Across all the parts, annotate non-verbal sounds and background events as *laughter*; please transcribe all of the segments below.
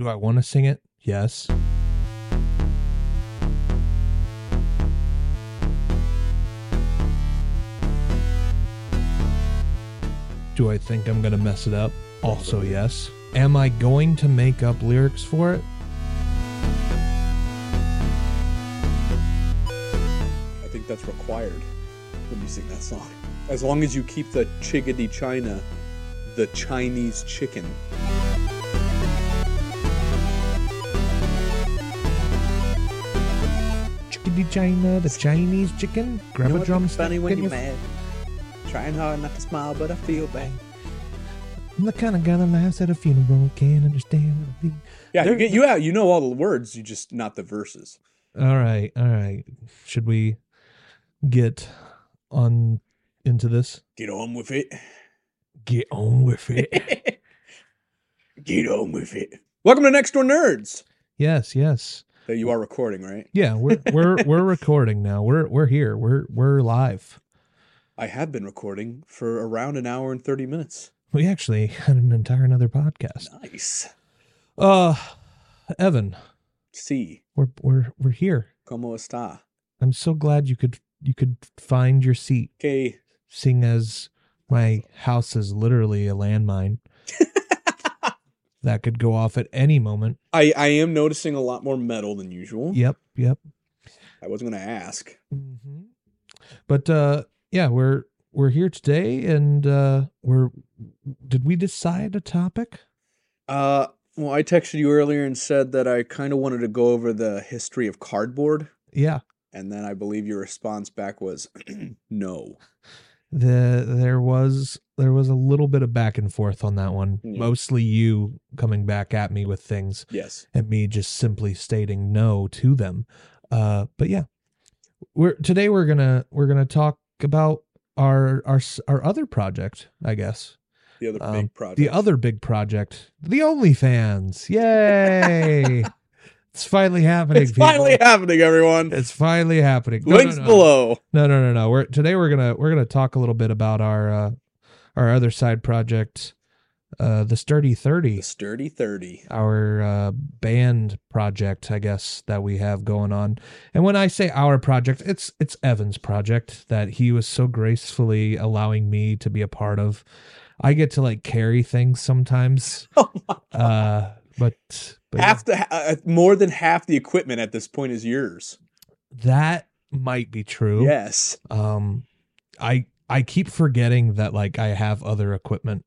Do I want to sing it? Yes. Do I think I'm going to mess it up? Also, yes. Am I going to make up lyrics for it? I think that's required when you sing that song. As long as you keep the chickadee china, the Chinese chicken. Chickadee China, the Chinese chicken. Grab You know a drumstick. funny when you're mad? Trying hard not to smile, but I feel bad. I'm the kind of guy that laughs at a funeral. Can't understand. what I mean. Yeah, you There- get you out. You know all the words, you just not the verses. All right, all right. Should we get on into this? Get on with it. Get on with it. *laughs* Get on with it. Welcome to Next Door Nerds. yes, yes. That you are recording, right? Yeah, we're we're *laughs* we're recording now. We're we're here. We're we're live. I have been recording for around an hour and 30 minutes. We actually had an entire another podcast. Nice. Uh Evan, See, we're we're we're here. ¿cómo está? I'm so glad you could you could find your seat, Okay. seeing as my house is literally a landmine *laughs* that could go off at any moment. I, I am noticing a lot more metal than usual. Yep, yep. I wasn't going to ask. hmm But uh yeah, we're we're here today and uh we're did we decide a topic? Uh, well, I texted you earlier and said that I kind of wanted to go over the history of cardboard. Yeah. And then I believe your response back was *clears throat* no. The there was there was a little bit of back and forth on that one. Yeah. Mostly you coming back at me with things Yes. and me just simply stating no to them. Uh but yeah. We're today we're going to we're going to talk about our our our other project, I guess. The other Um, big project. The other big project, the OnlyFans. Yay! *laughs* it's finally happening. It's finally people. happening, everyone. It's finally happening. No, no, Links no. below. No, no, no, no. We're today we're gonna we're gonna talk a little bit about our uh, our other side project, uh, the Sturdy Thirty. The Thirty, sturdy 30. our uh, band project, I guess that we have going on. And when I say our project, it's it's Evan's project that he was so gracefully allowing me to be a part of. I get to like carry things sometimes, *laughs* Oh my. uh, but but Half the, uh, more than half the equipment at this point is yours. that might be true. Yes. um i i keep forgetting that like i have other equipment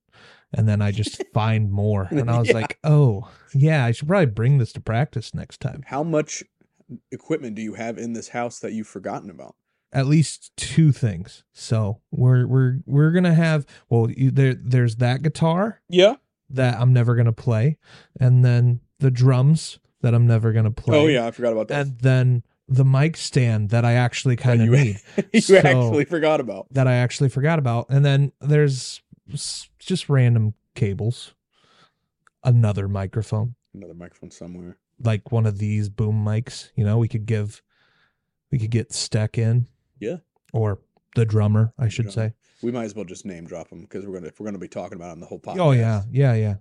and then i just *laughs* find more and i was Yeah. like oh yeah i should probably bring this to practice next time How much equipment do you have in this house that you've forgotten about? at least two things so we're we're we're gonna have well you, there there's that guitar Yeah. That i'm never gonna play and then the drums that i'm never gonna play Oh yeah, I forgot about that. and then the mic stand that i actually kind of you- need *laughs* you So- actually forgot about. that I actually forgot about. And then there's just random cables, another microphone, Another microphone somewhere. like one of these boom mics. You know, we could give, we could get Steck in. Yeah. Or the drummer, I should drummer. say. We might as well just name drop them because we're gonna if we're gonna be talking about on the whole podcast. Oh yeah, yeah, yeah,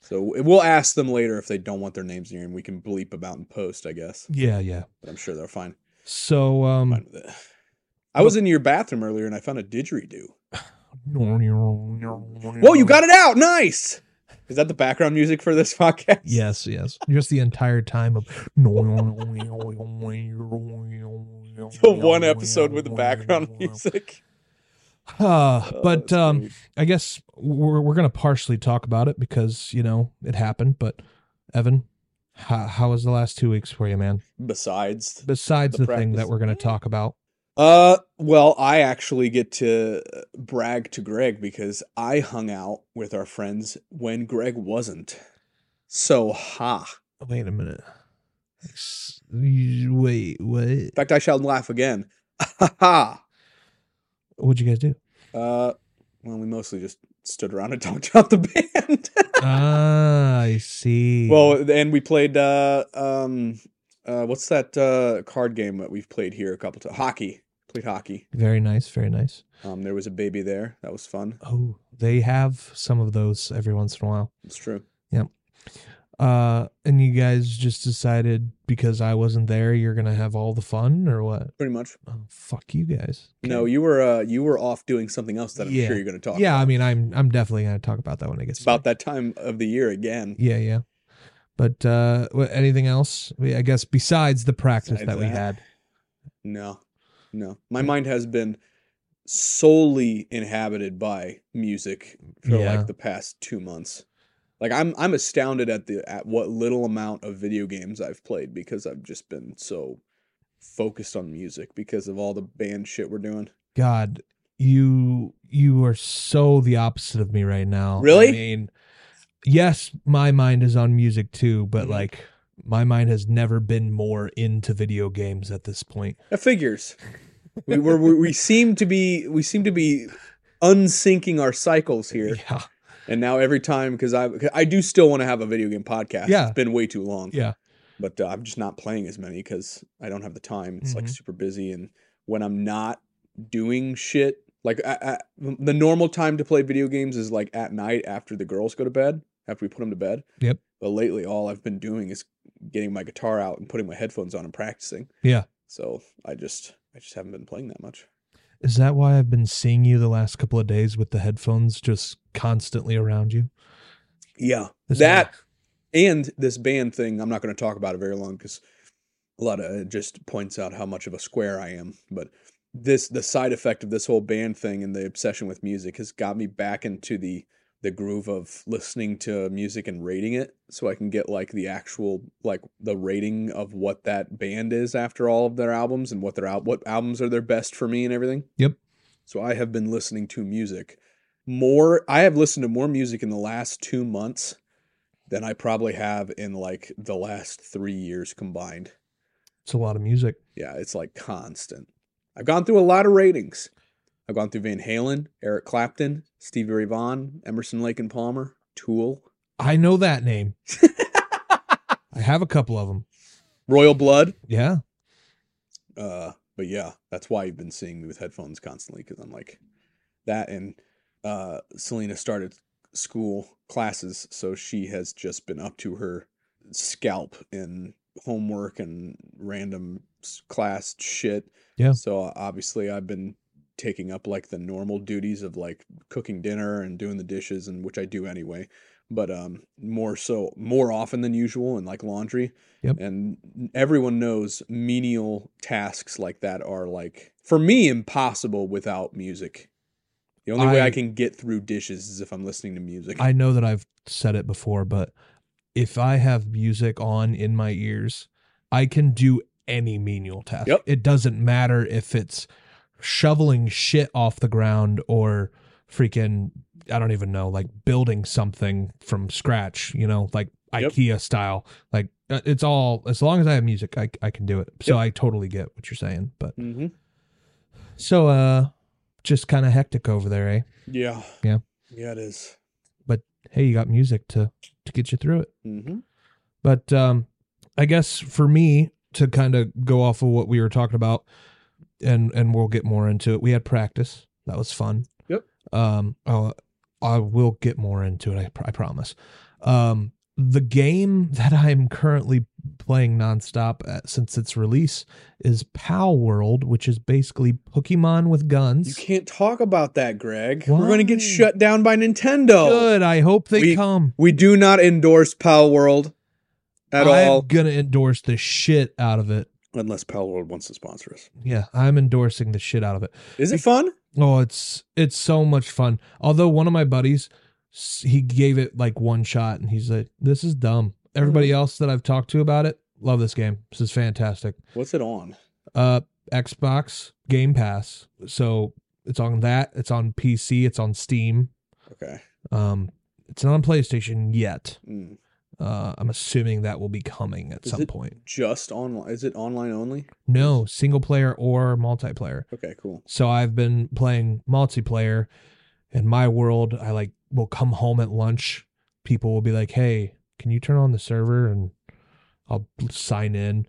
So we'll ask them later if they don't want their names in here, and we can bleep about in post, I guess. yeah, yeah. But I'm sure they're fine. So um, Fine. I was in your bathroom earlier and I found a didgeridoo. *laughs* Whoa, you got it out! Nice. *laughs* Is that the background music for this *laughs* podcast? Yes, yes. Just the entire time of *laughs* The one episode with the background music. Uh, but um. I guess we're we're gonna partially talk about it because you know it happened. But Evan, how how was the last two weeks for you, man? besides, Besides The the, thing that we're gonna talk about. Uh, well, I actually get to brag to Greg because I hung out with our friends when Greg wasn't. So ha. Wait a minute. Wait, what? In fact, I shall laugh again. Ha ha. What'd you guys do? Uh, well, we mostly just stood around and *laughs* talked about the band. ah, I see. well, and we played uh um uh what's that uh card game that we've played here a couple times? Hockey. Played hockey. very nice, very nice. Um, there was a baby there. That was fun. Oh, they have some of those every once in a while. It's true. Yeah, uh, and you guys just decided because I wasn't there, you're gonna have all the fun, or what? Pretty much. Oh, fuck you guys. No, you were uh you were off doing something else that I'm Yeah. sure you're to talk. yeah, about. I mean, I'm I'm definitely gonna talk about that when it gets it's about that time of the year again. Yeah, yeah. But uh, anything else? I guess besides the practice Besides that we that. had. No, no. My mind has been solely inhabited by music for Yeah. like the past two months. Like I'm I'm astounded at the at what little amount of video games I've played because I've just been so focused on music because of all the band shit we're doing. God, you you are so the opposite of me right now. Really? I mean, yes, my mind is on music too, but Mhm. like my mind has never been more into video games at this point. That figures. *laughs* we were we, we seem to be we seem to be unsyncing our cycles here. Yeah. And now every time because I I do still want to have a video game podcast. Yeah. It's been way too long. Yeah. but uh, I'm just not playing as many because I don't have the time. It's like Mhm. super busy, and when I'm not doing shit, like I, I, the normal time to play video games is like at night after the girls go to bed, after we put them to bed. Yep. But lately, all I've been doing is getting my guitar out and putting my headphones on and practicing. Yeah. So I just, I just haven't been playing that much. Is that why I've been seeing you the last couple of days with the headphones just constantly around you? Yeah, This that and this band thing. I'm not going to talk about it very long because a lot of it just points out how much of a square I am. But this, the side effect of this whole band thing and the obsession with music has got me back into the the groove of listening to music and rating it, so I can get like the actual like the rating of what that band is after all of their albums and what their al- what albums are their best for me and everything. Yep. So I have been listening to music more. I have listened to more music in the last two months than I probably have in like the last three years combined. It's a lot of music. Yeah, it's like constant. I've gone through a lot of ratings. I've gone through Van Halen, Eric Clapton, Stevie Ray Vaughan, Emerson Lake and Palmer, Tool, I know that name. *laughs* I have a couple of them. Royal Blood. Yeah. Uh, but yeah, that's why you've been seeing me with headphones constantly because I'm like that. And uh, Selena started school classes, so she has just been up to her scalp in homework and random class shit. Yeah. So obviously, I've been taking up like the normal duties of like cooking dinner and doing the dishes, and which I do anyway. But um, more so, more often than usual, and like laundry. Yep. And everyone knows menial tasks like that are like for me impossible without music. The only way I- I can get through dishes is if I'm listening to music. I know that I've said it before, but if I have music on in my ears, I can do any menial task. Yep. It doesn't matter if it's shoveling shit off the ground or freaking I don't even know, like building something from scratch, you know, like Yep. IKEA style. Like uh, it's all as long as I have music, I I can do it. So Yep. I totally get what you're saying, but hmm so uh just kind of hectic over there, eh? Yeah. Yeah. Yeah, it is. But hey, you got music to to get you through it. Mm-hmm. But um, I guess for me to kind of go off of what we were talking about, and and we'll get more into it. We had practice. That was fun. Yep. Um. Oh, I will get more into it. I, pr- I promise. Um. The game *laughs* that I'm currently playing nonstop at, since its release is Palworld, which is basically Pokemon with guns. You can't talk about that, Greg. We're going to get shut down by Nintendo. Good. I hope they We- come. We do not endorse Palworld at I'm all, gonna endorse the shit out of it. Unless World wants to sponsor us. Yeah, I'm endorsing the shit out of it. Is it fun? Oh, it's it's so much fun. Although one of my buddies, he gave it like one shot, and he's like, "This is dumb." Everybody else that I've talked to about it, love this game. This is fantastic. What's it on? Uh, Xbox Game Pass, so it's on that. It's on PC. It's on Steam. Okay. Um, it's not on PlayStation yet. Mm. Uh, I'm assuming that will be coming at Is some it- point. Just online? Is it online only? No, single player or multiplayer. Okay, cool. So I've been playing multiplayer in my world. I like will come home at lunch. People will be like, "Hey, can you turn on the server?" and I'll sign in.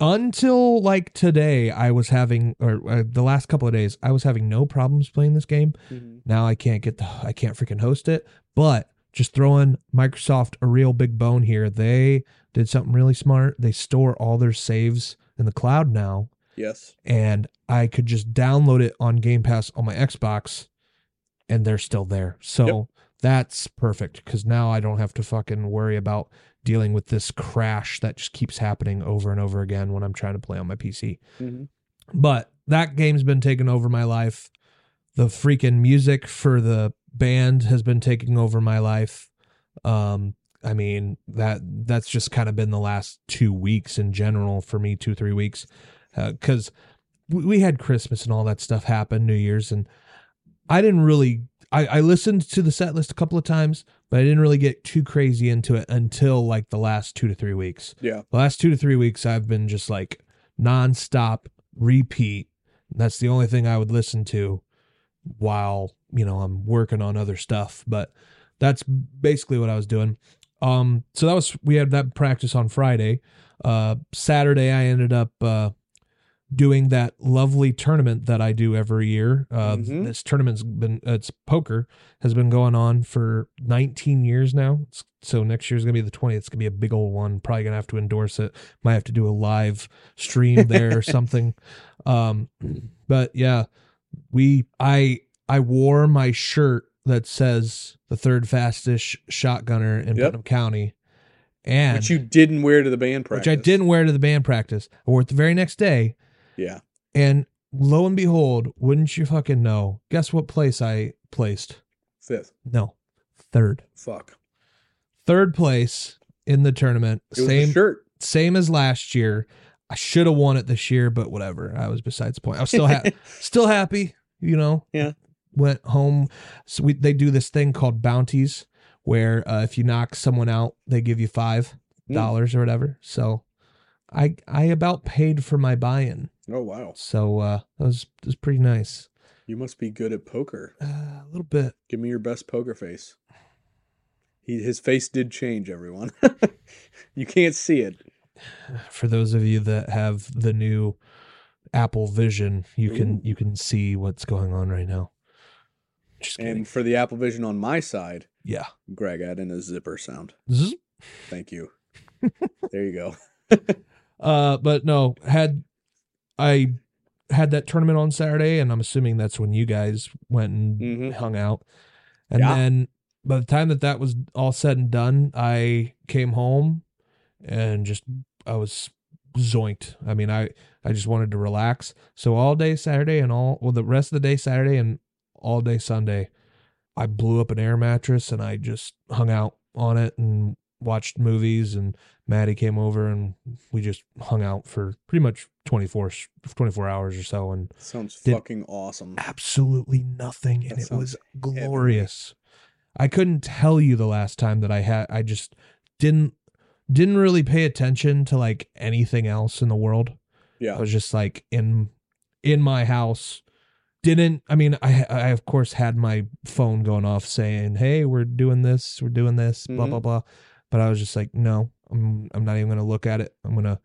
Until like today, I was having, or uh, the last couple of days, I was having no problems playing this game. Mhm. Now I can't get the, I can't freaking host it. But just throwing Microsoft a real big bone here. They did something really smart. They store all their saves in the cloud now, Yes. and I could just download it on Game Pass on my Xbox, and they're still there. So that's perfect because now I don't have to fucking worry about dealing with this crash that just keeps happening over and over again when I'm trying to play on my PC. hmm But that game's been taking over my life. The freaking music for the band has been taking over my life. Um, I mean that that's just kind of been the last two weeks in general for me, two three weeks, because we, we had Christmas and all that stuff happen, New Year's, and I didn't really. I, I listened to the set list a couple of times, but I didn't really get too crazy into it until like the last two to three weeks Yeah. the last two to three weeks i've been just like nonstop repeat that's the only thing i would listen to while you know i'm working on other stuff but that's basically what i was doing. Um so that was we had that practice on friday. Uh saturday i ended up uh doing that lovely tournament that i do every year. Uh Mhm. this tournament's been it's poker has been going on for 19 years now. It's- so next year's gonna be the 20th it's gonna be a big old one. Probably gonna have to endorse it. Might have to do a live stream there or *laughs* something. Um but yeah we i i wore my shirt that says the third fastest shotgunner in Yep. putnam county and Which you didn't wear to the band practice. which i didn't wear to the band practice i wore it the very next day Yeah. and lo and behold wouldn't you fucking know guess what place i placed Fifth. no third Fuck. third place in the tournament It same shirt. same as last year. I should have won it this year, but whatever. I was besides the point. I was still ha- *laughs* still happy, you know. Yeah. Went home. So we they do this thing called bounties, where uh, if you knock someone out, they give you five Hmm. dollars or whatever. So, I I about paid for my buy-in. Oh wow. So uh, that was that was pretty nice. You must be good at poker. Uh, a little bit. Give me your best poker face. He, his face did change, everyone. *laughs* you can't see it. For those of you that have the new Apple Vision, you can you can see what's going on right now. Just kidding. And for the Apple Vision on my side, yeah. Greg, add in a zipper sound. Zzz. Thank you. *laughs* there you go. *laughs* Uh, but no, had I had that tournament on Saturday, and I'm assuming that's when you guys went and Mhm. hung out. And Yeah. then by the time that that was all said and done, I came home and just I was zoinked. I mean, I I just wanted to relax. So all day Saturday and all well the rest of the day Saturday and all day Sunday, I blew up an air mattress and I just hung out on it and watched movies and Maddie came over and we just hung out for pretty much 24, 24 hours or so and Sounds fucking awesome. absolutely nothing and it was glorious. I couldn't tell you the last time that I had I just didn't didn't really pay attention to like anything else in the world. Yeah. I was just like in in my house. Didn't I mean I I of course had my phone going off saying, "Hey, we're doing this, we're doing this, blah Mhm. blah blah." But I was just like, "No, I'm I'm not even going to look at it. I'm going to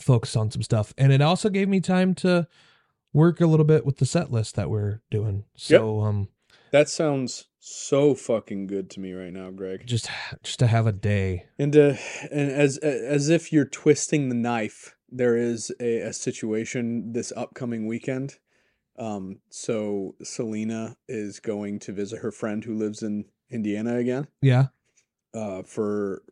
focus on some stuff." And it also gave me time to work a little bit with the set list that we're doing. So um That sounds so fucking good to me right now, Greg. just just to have a day. And uh, and as as if you're twisting the knife, there is a, a situation this upcoming weekend. Um, so Selena is going to visit her friend who lives in Indiana again. Yeah. uh, for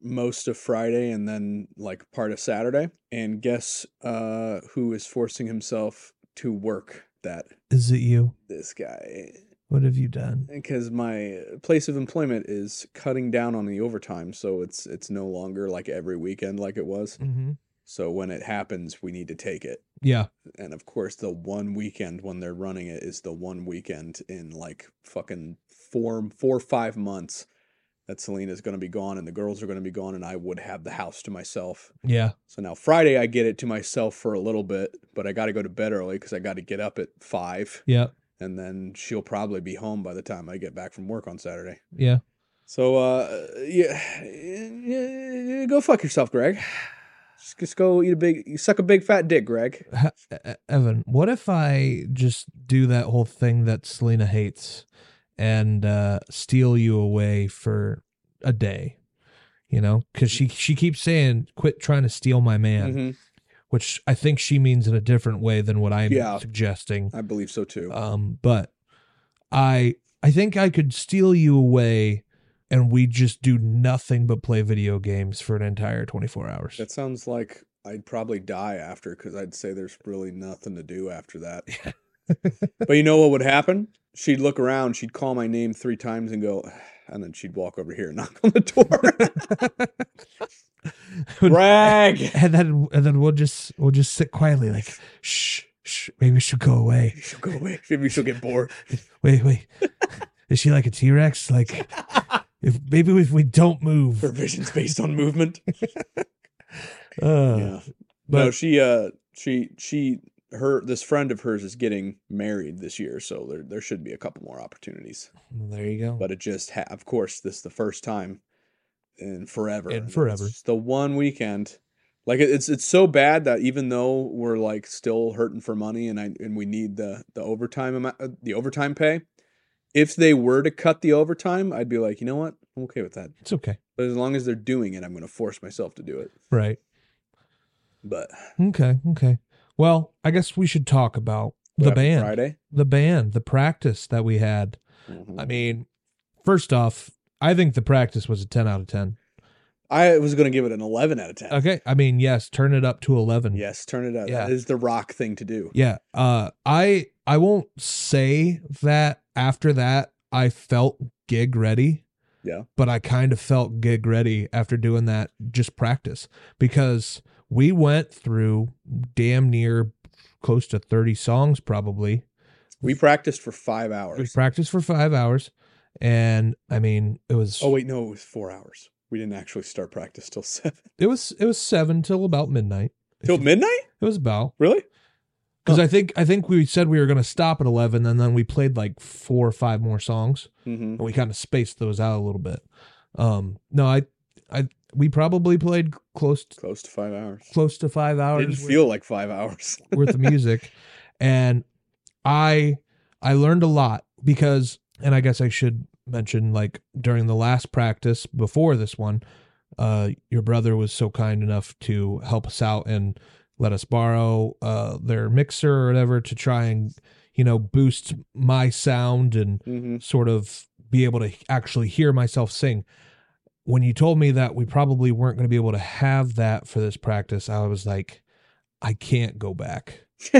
most of Friday and then like part of Saturday. And guess uh, who is forcing himself to work that? Is it you? This guy. What have you done? Because my place of employment is cutting down on the overtime, so it's it's no longer like every weekend like it was. Mm-hmm. So when it happens, we need to take it. Yeah. And of course, the one weekend when they're running it is the one weekend in like fucking four, four or five months that Selena's going to be gone and the girls are going to be gone, and I would have the house to myself. Yeah. So now Friday, I get it to myself for a little bit, but I got to go to bed early because I got to get up at five, Yeah. and then she'll probably be home by the time I get back from work on Saturday. Yeah. So, uh, yeah, *sighs* go fuck yourself, Greg. Just, go eat a big, you suck a big fat dick, Greg. *laughs* Evan, what if I just do that whole thing that Selena hates and uh, steal you away for a day. You know, because she she keeps saying, "Quit trying to steal my man," Mhm. which I think she means in a different way than what I'm Yeah. suggesting. I believe so too. Um, but I I think I could steal you away, and we just do nothing but play video games for an entire 24 hours. that sounds like I'd probably die after because I'd say there's really nothing to do after that. *laughs* but you know what would happen? She'd look around, she'd call my name three times and go, ah, and then she'd walk over here and *laughs* knock on the door. *laughs* Brag. and then and then we'll just we'll just sit quietly like shh shh maybe she'll go away She'll go away. Maybe she'll get bored. wait wait is she like a t-rex like if maybe if we don't move Her vision's based on movement. *laughs* uh, yeah. but no, she uh she she her this friend of hers is getting married this year, so there there should be a couple more opportunities. there you go But it just ha- of course this is the first time in forever. In forever. The one weekend. Like it- it's it's so bad that even though we're like still hurting for money and I and we need the the overtime amount, uh, the overtime pay, if they were to cut the overtime, I'd be like, you know what, I'm okay with that. it's okay But as long as they're doing it, I'm going to force myself to do it. right But okay okay well i guess we should talk about the band Friday. the band the practice that we had Mhm. i mean first off i think the practice was a 10 out of 10 I was going to give it an 11 out of 10. okay i mean yes turn it up to 11 Yes, turn it up. Yeah. That is the rock thing to do. Yeah. Uh I I won't say that after that I felt gig ready. Yeah. But I kind of felt gig ready after doing that just practice because we went through damn near close to 30 songs probably. We practiced for five hours. We practiced for 5 hours and I mean it was Oh, wait, no, it was four hours. We didn't actually start practice till *laughs* seven. it was it was 7 till about midnight. Till midnight? It was about Really? Huh. I think I think we said we were going to stop at 11 and then we played like 4 or 5 more songs. Mm-hmm. and we kind of spaced those out a little bit. Um, no, I, I, we probably played close to, Close to five hours. close to five hours Didn't worth- feel like five hours. *laughs* worth of music, and I, I learned a lot because, and I guess I should mention like during the last practice before this one, uh, your brother was so kind enough to help us out and let us borrow uh their mixer or whatever to try and you know boost my sound and mm-hmm. sort of be able to actually hear myself sing. When you told me that we probably weren't going to be able to have that for this practice, I was like, I can't go back. *laughs*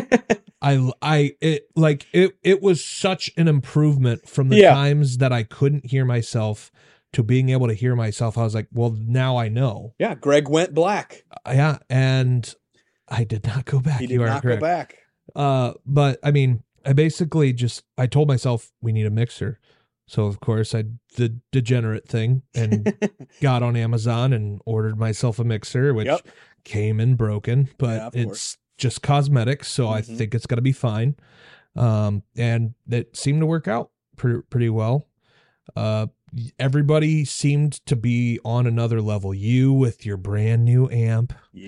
I I it like it it was such an improvement from the Yeah. times that I couldn't hear myself to being able to hear myself. I was like, well, now I know. yeah, Greg went black. Yeah, and I did not go back. He did you not go back. Uh, but I mean, I basically just I told myself we need a mixer. So of course I did the degenerate thing and *laughs* got on Amazon and ordered myself a mixer, which Yep. came in broken, but Yeah, it's course. just cosmetic, so I Mhm. think it's gonna be fine. Um, and it seemed to work out pretty pretty well. Uh, everybody seemed to be on another level. You with your brand new amp and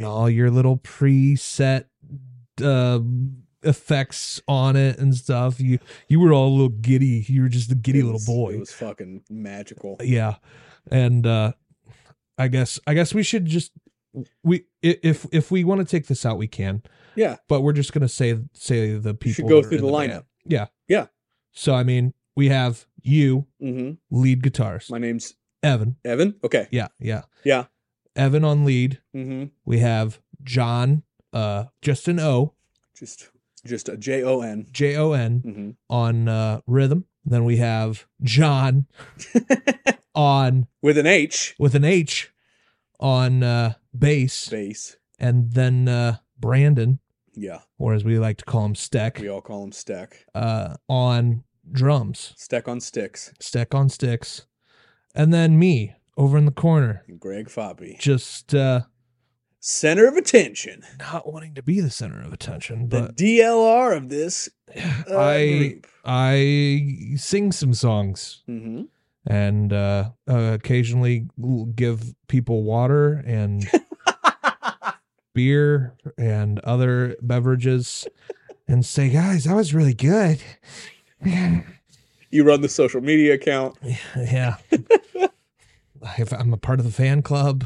yeah. all your little preset uh effects on it and stuff you you were all a little giddy you were just a giddy It little boy It was fucking magical. yeah and uh i guess i guess we should just we if if we want to take this out we can Yeah. but we're just gonna say say the people should go through the band. lineup. yeah Yeah. so i mean we have you Mm-hmm. lead guitars My name's evan Evan. Okay. yeah yeah Yeah. evan on lead Mm-hmm. we have john uh just an o Just just a J O N. j-o-n Mm-hmm. on uh, rhythm. Then we have John *laughs* on With an H. with an H on uh, bass, Bass. and then uh, Brandon, Yeah. or as we like to call him, Steck, We all call him Stack. uh, on drums, Stack on sticks. Steck on sticks, and then me over in the corner, And Greg Foppy. just uh, Center of attention. not wanting to be the center of attention, The but DLR of this uh, I group. I sing some songs. Mm-hmm. and uh, uh, occasionally give people water and *laughs* beer and other beverages and say, guys, that was really good. *laughs* you run the social media account. yeah. *laughs* I'm a part of the fan club.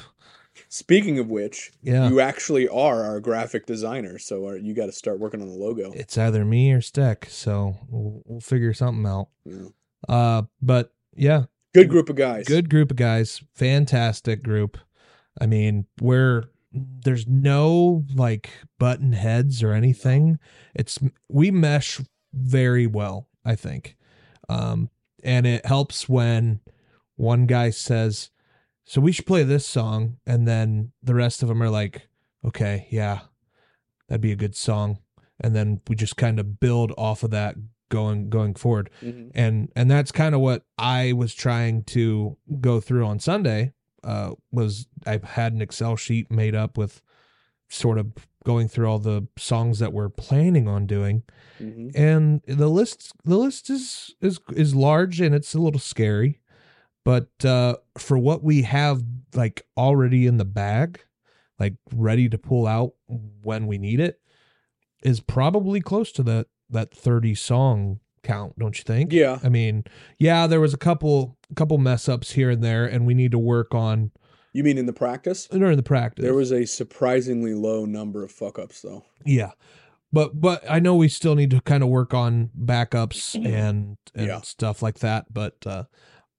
Speaking of which, Yeah. you actually are our graphic designer, so you got to start working on the logo. It's either me or Steck, so we'll, we'll figure something out. Yeah. Uh, but yeah, Good group of guys. good group of guys, fantastic group. I mean, we're there's no like button heads or anything. It's we mesh very well, I think. Um, and it helps when one guy says, "So we should play this song," and then the rest of them are like, "Okay, yeah, that'd be a good song," and then we just kind of build off of that going going forward Mhm. and and that's kind of what I was trying to go through on Sunday. Uh, was I had an Excel sheet made up with sort of going through all the songs that we're planning on doing, Mhm. and the list the list is is is large and it's a little scary, but uh, for what we have like already in the bag, like ready to pull out when we need it, is probably close to that that thirty song count, don't you think? Yeah. I mean, yeah, there was a couple couple mess ups here and there, and we need to work on You mean in the practice? during the practice. There was a surprisingly low number of fuck ups, though. yeah, but but I know we still need to kind of work on backups and and Yeah. stuff like that. But uh,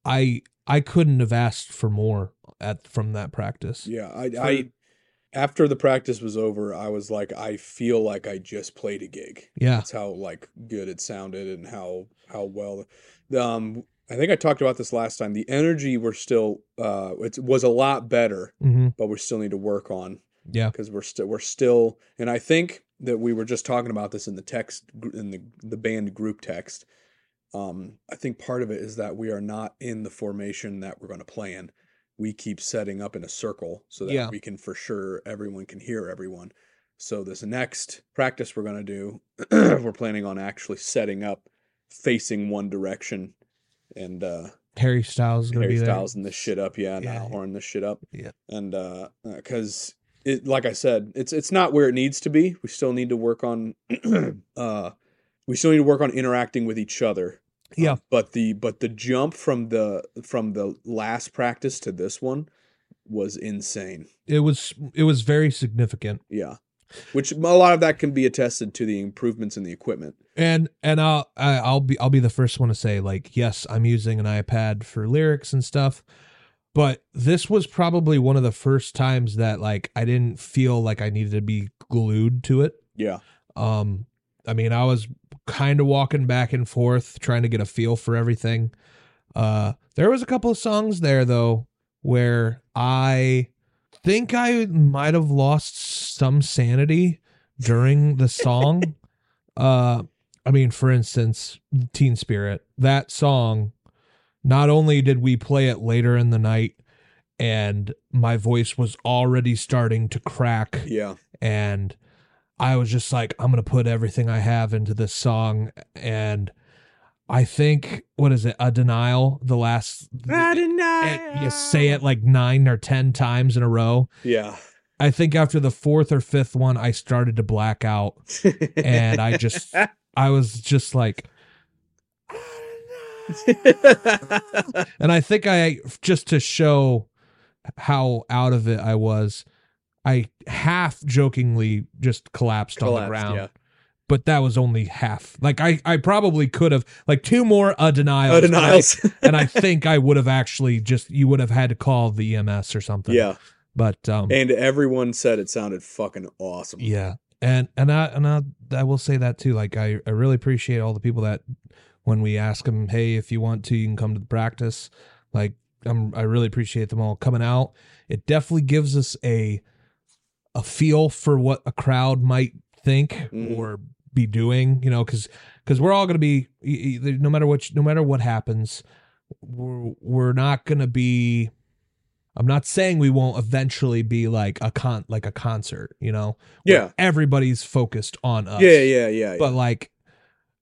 I I couldn't have asked for more at from that practice. Yeah, I, I after the practice was over, I was like, I feel like I just played a gig. Yeah, That's how like good it sounded and how how well. Um, I think I talked about this last time. The energy we're still uh, it was a lot better, hmm but we still need to work on yeah, because we're still we're still. And I think that we were just talking about this in the text in the the band group text. Um, I think part of it is that we are not in the formation that we're going to play in. We keep setting up in a circle so that Yeah. we can for sure everyone can hear everyone. So this next practice we're going to do, *clears throat* we're planning on actually setting up facing one direction and uh Harry Styles is gonna Harry be there. Styles and this shit up, yeah, and Yeah. I'll horn this shit up. Yeah. And uh because it like I said, it's it's not where it needs to be. We still need to work on *clears throat* uh we still need to work on interacting with each other. Yeah. Um, but the but the jump from the from the last practice to this one was insane. It was it was very significant. Yeah. Which a lot of that can be attested to the improvements in the equipment. and and I'll I- I'll be I'll be the first one to say like yes I'm using an iPad for lyrics and stuff, but this was probably one of the first times that like I didn't feel like I needed to be glued to it. Yeah. Um, I mean I was kind of walking back and forth trying to get a feel for everything. Uh, there was a couple of songs there though where I think I might have lost some sanity during the *laughs* song. uh, I mean, for instance, Teen Spirit, that song, not only did we play it later in the night and my voice was already starting to crack Yeah. and I was just like, I'm gonna put everything I have into this song, and I think what is it? A denial. The last, it- eh, you say it like nine or ten times in a row. Yeah. I think after the fourth or fifth one, I started to black out, and I just, *laughs* I was just like, *laughs* and I think I just to show how out of it I was, I half jokingly just collapsed, on the ground. yeah. But that was only half. Like I, I probably could have like two more uh, denials. Oh, and I- denials. *laughs* and I think I would have actually just you would have had to call the EMS or something. yeah. But um And everyone said it sounded fucking awesome. yeah. And and I and I I will say that too. Like I, I really appreciate all the people that when we ask them, hey, if you want to, you can come to the practice. Like I'm I really appreciate them all coming out. It definitely gives us a a feel for what a crowd might think Mhm. or be doing, you know, because because we're all going to be no matter what no matter what happens, we're we're not going to be. I'm not saying we won't eventually be like a con like a concert, you know. where Yeah. everybody's focused on us. Yeah, yeah, yeah. But like,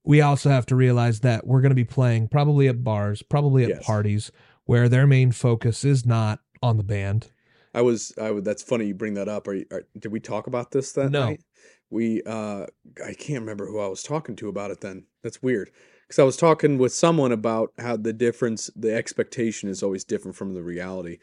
we also have to realize that we're going to be playing probably at bars, probably at Yes. parties where their main focus is not on the band. I was I would that's funny you bring that up. Are, you, are did we talk about this that No. night? We uh I can't remember who I was talking to about it then. That's weird. because I was talking with someone about how the difference, the expectation is always different from the reality.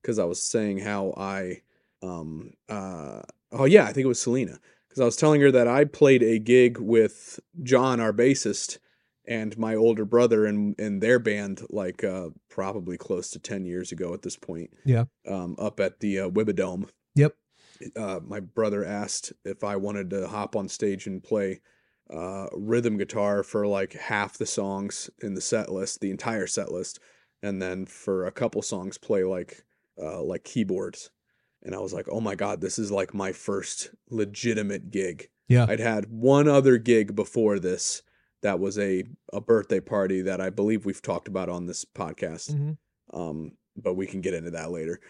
Because I was saying how I, um, uh, oh yeah, I think it was Selena. Because I was telling her that I played a gig with John, our bassist, and my older brother in in their band, like uh, probably close to ten years ago at this point. Yeah. Um, up at the uh, Wibadome. Uh, my brother asked if I wanted to hop on stage and play uh, rhythm guitar for like half the songs in the set list, the entire set list, and then for a couple songs play like uh, like keyboards. And I was like, oh my god, this is like my first legitimate gig. Yeah. I'd had one other gig before this that was a a birthday party that I believe we've talked about on this podcast. Mhm. Um, but we can get into that later.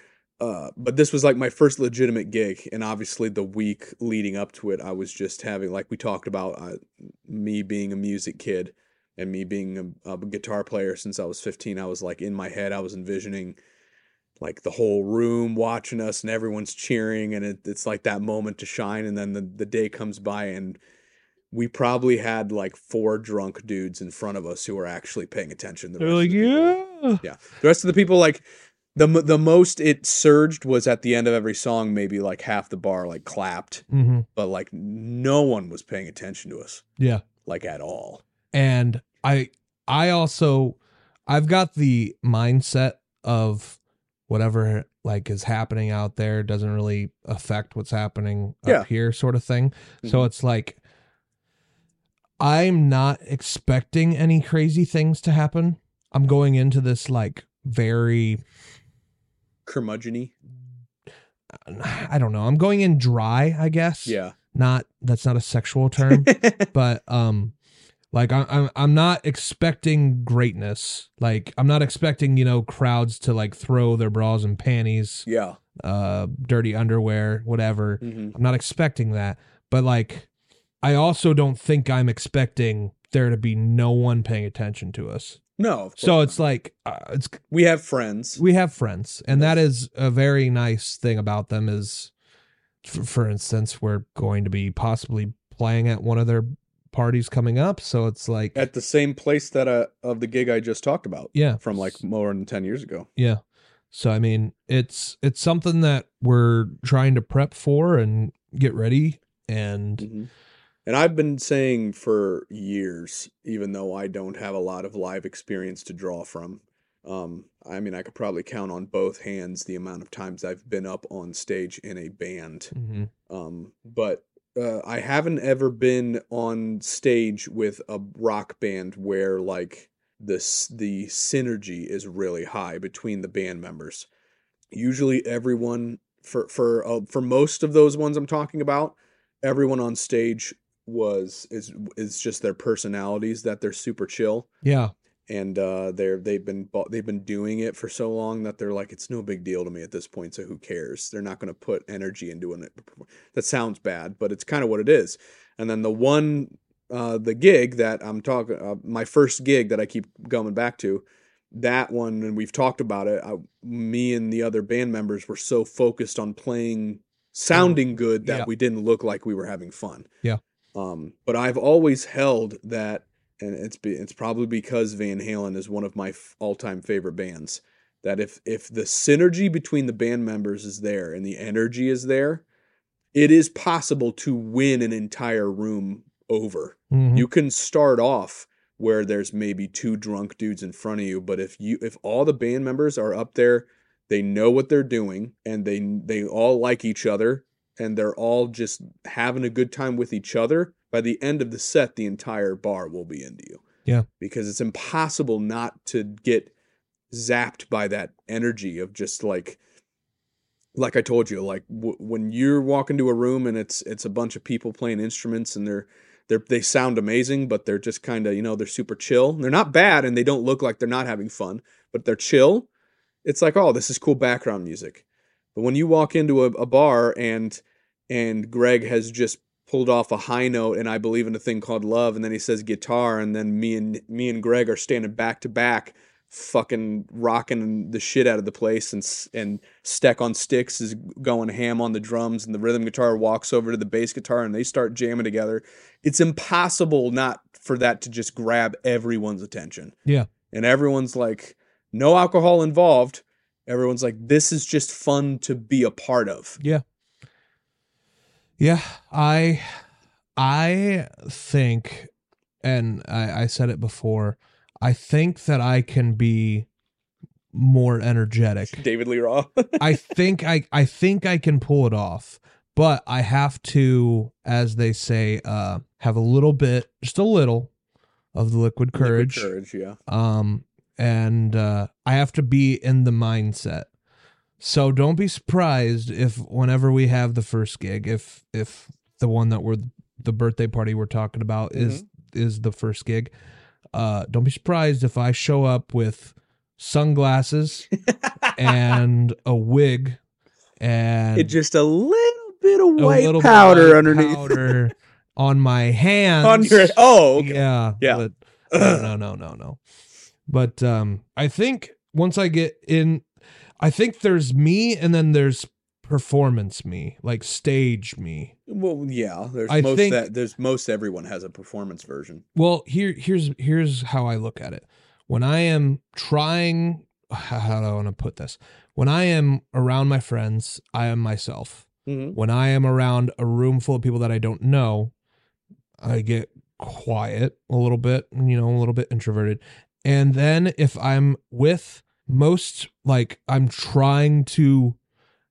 Uh, but this was like my first legitimate gig, and obviously the week leading up to it, I was just having like we talked about uh, me being a music kid and me being a, a guitar player since I was 15. I was like in my head, I was envisioning like the whole room watching us and everyone's cheering, and it, it's like that moment to shine. And then the, the day comes by, and we probably had like four drunk dudes in front of us who were actually paying attention. The They're like, the yeah. yeah. The rest of the people like the the most it surged was at the end of every song. Maybe like half the bar like clapped, hmm but like no one was paying attention to us Yeah. like at all. and i i also i've got the mindset of whatever like is happening out there doesn't really affect what's happening Yeah. up here sort of thing so Mhm. it's like i'm not expecting any crazy things to happen i'm going into this like very Curmudgeony. *sighs* i don't know i'm going in dry i guess Yeah. not that's not a sexual term *laughs* but um like I, I'm I'm not expecting greatness. Like I'm not expecting you know crowds to like throw their bras and panties, yeah. uh, dirty underwear, whatever. hmm I'm not expecting that. But like, I also don't think I'm expecting there to be no one paying attention to us. No. of So it's not. like uh, it's we have friends. we have friends, and that Yes. is a very nice thing about them. Is for, for instance, we're going to be possibly playing at one of their parties coming up, so it's like at the same place that uh, of the gig I just talked about yeah, from like more than 10 years ago. yeah. So I mean, it's it's something that we're trying to prep for and get ready, and hmm And I've been saying for years, even though I don't have a lot of live experience to draw from, um, I mean, I could probably count on both hands the amount of times I've been up on stage in a band. Mhm. Um, but uh, I haven't ever been on stage with a rock band where like this the synergy is really high between the band members. Usually, everyone for for uh, for most of those ones I'm talking about, everyone on stage was is is just their personalities that they're super chill yeah, and uh, they're they've been they've been doing it for so long that they're like it's no big deal to me at this point. So who cares? They're not going to put energy into it. That sounds bad, but it's kind of what it is. And then the one uh, the gig that I'm talking uh, my first gig that I keep going back to. That one, and we've talked about it. I, me and the other band members were so focused on playing, sounding good that Yeah. we didn't look like we were having fun. Yeah. Um, but I've always held that and it's be, it's probably because Van Halen is one of my f- all-time favorite bands. That if if the synergy between the band members is there and the energy is there, it is possible to win an entire room over. Mhm. You can start off where there's maybe two drunk dudes in front of you, but if you if all the band members are up there, they know what they're doing and they they all like each other and they're all just having a good time with each other, by the end of the set the entire bar will be into you. Yeah. Because it's impossible not to get zapped by that energy of just like like I told you, like w- when you're walking to a room and it's it's a bunch of people playing instruments and they're they're they sound amazing, but they're just kind of you know they're super chill. They're not bad and they don't look like they're not having fun, but they're chill. It's like oh, this is cool background music. But when you walk into a, a bar and and Greg has just pulled off a high note and I believe in a thing called love, and then he says guitar, and then me and me and Greg are standing back to back fucking rocking the shit out of the place and and Steck on Sticks is going ham on the drums and the rhythm guitar walks over to the bass guitar and they start jamming together. It's impossible not for that to just grab everyone's attention. Yeah. And everyone's like, no alcohol involved. Everyone's like, this is just fun to be a part of. Yeah, Yeah. I I think and I, I said it before, I think that I can be more energetic. David Lee Roth. *laughs* I think I I think I can pull it off, but I have to, as they say, uh have a little bit, just a little of the liquid courage. Liquid courage, yeah. Um and uh I have to be in the mindset. So don't be surprised if whenever we have the first gig, if if the one that we're the birthday party we're talking about is is the first gig, uh don't be surprised if I show up with sunglasses *laughs* and a wig and It just a little bit of white powder underneath powder *laughs* on my hands on your. Oh, okay. yeah Yeah. but *laughs* no no no no but um i think once i get in i think there's me and then there's performance me like stage me Well, yeah. There's I most think- that. There's most everyone has a performance version. well here here's here's how i look at it when i am trying *sighs* how do i want to put this when i am around my friends i am myself Mm-hmm. when I am around a room full of people that I don't know, I get quiet a little bit, you know, a little bit introverted. And then if I'm with most, like, I'm trying to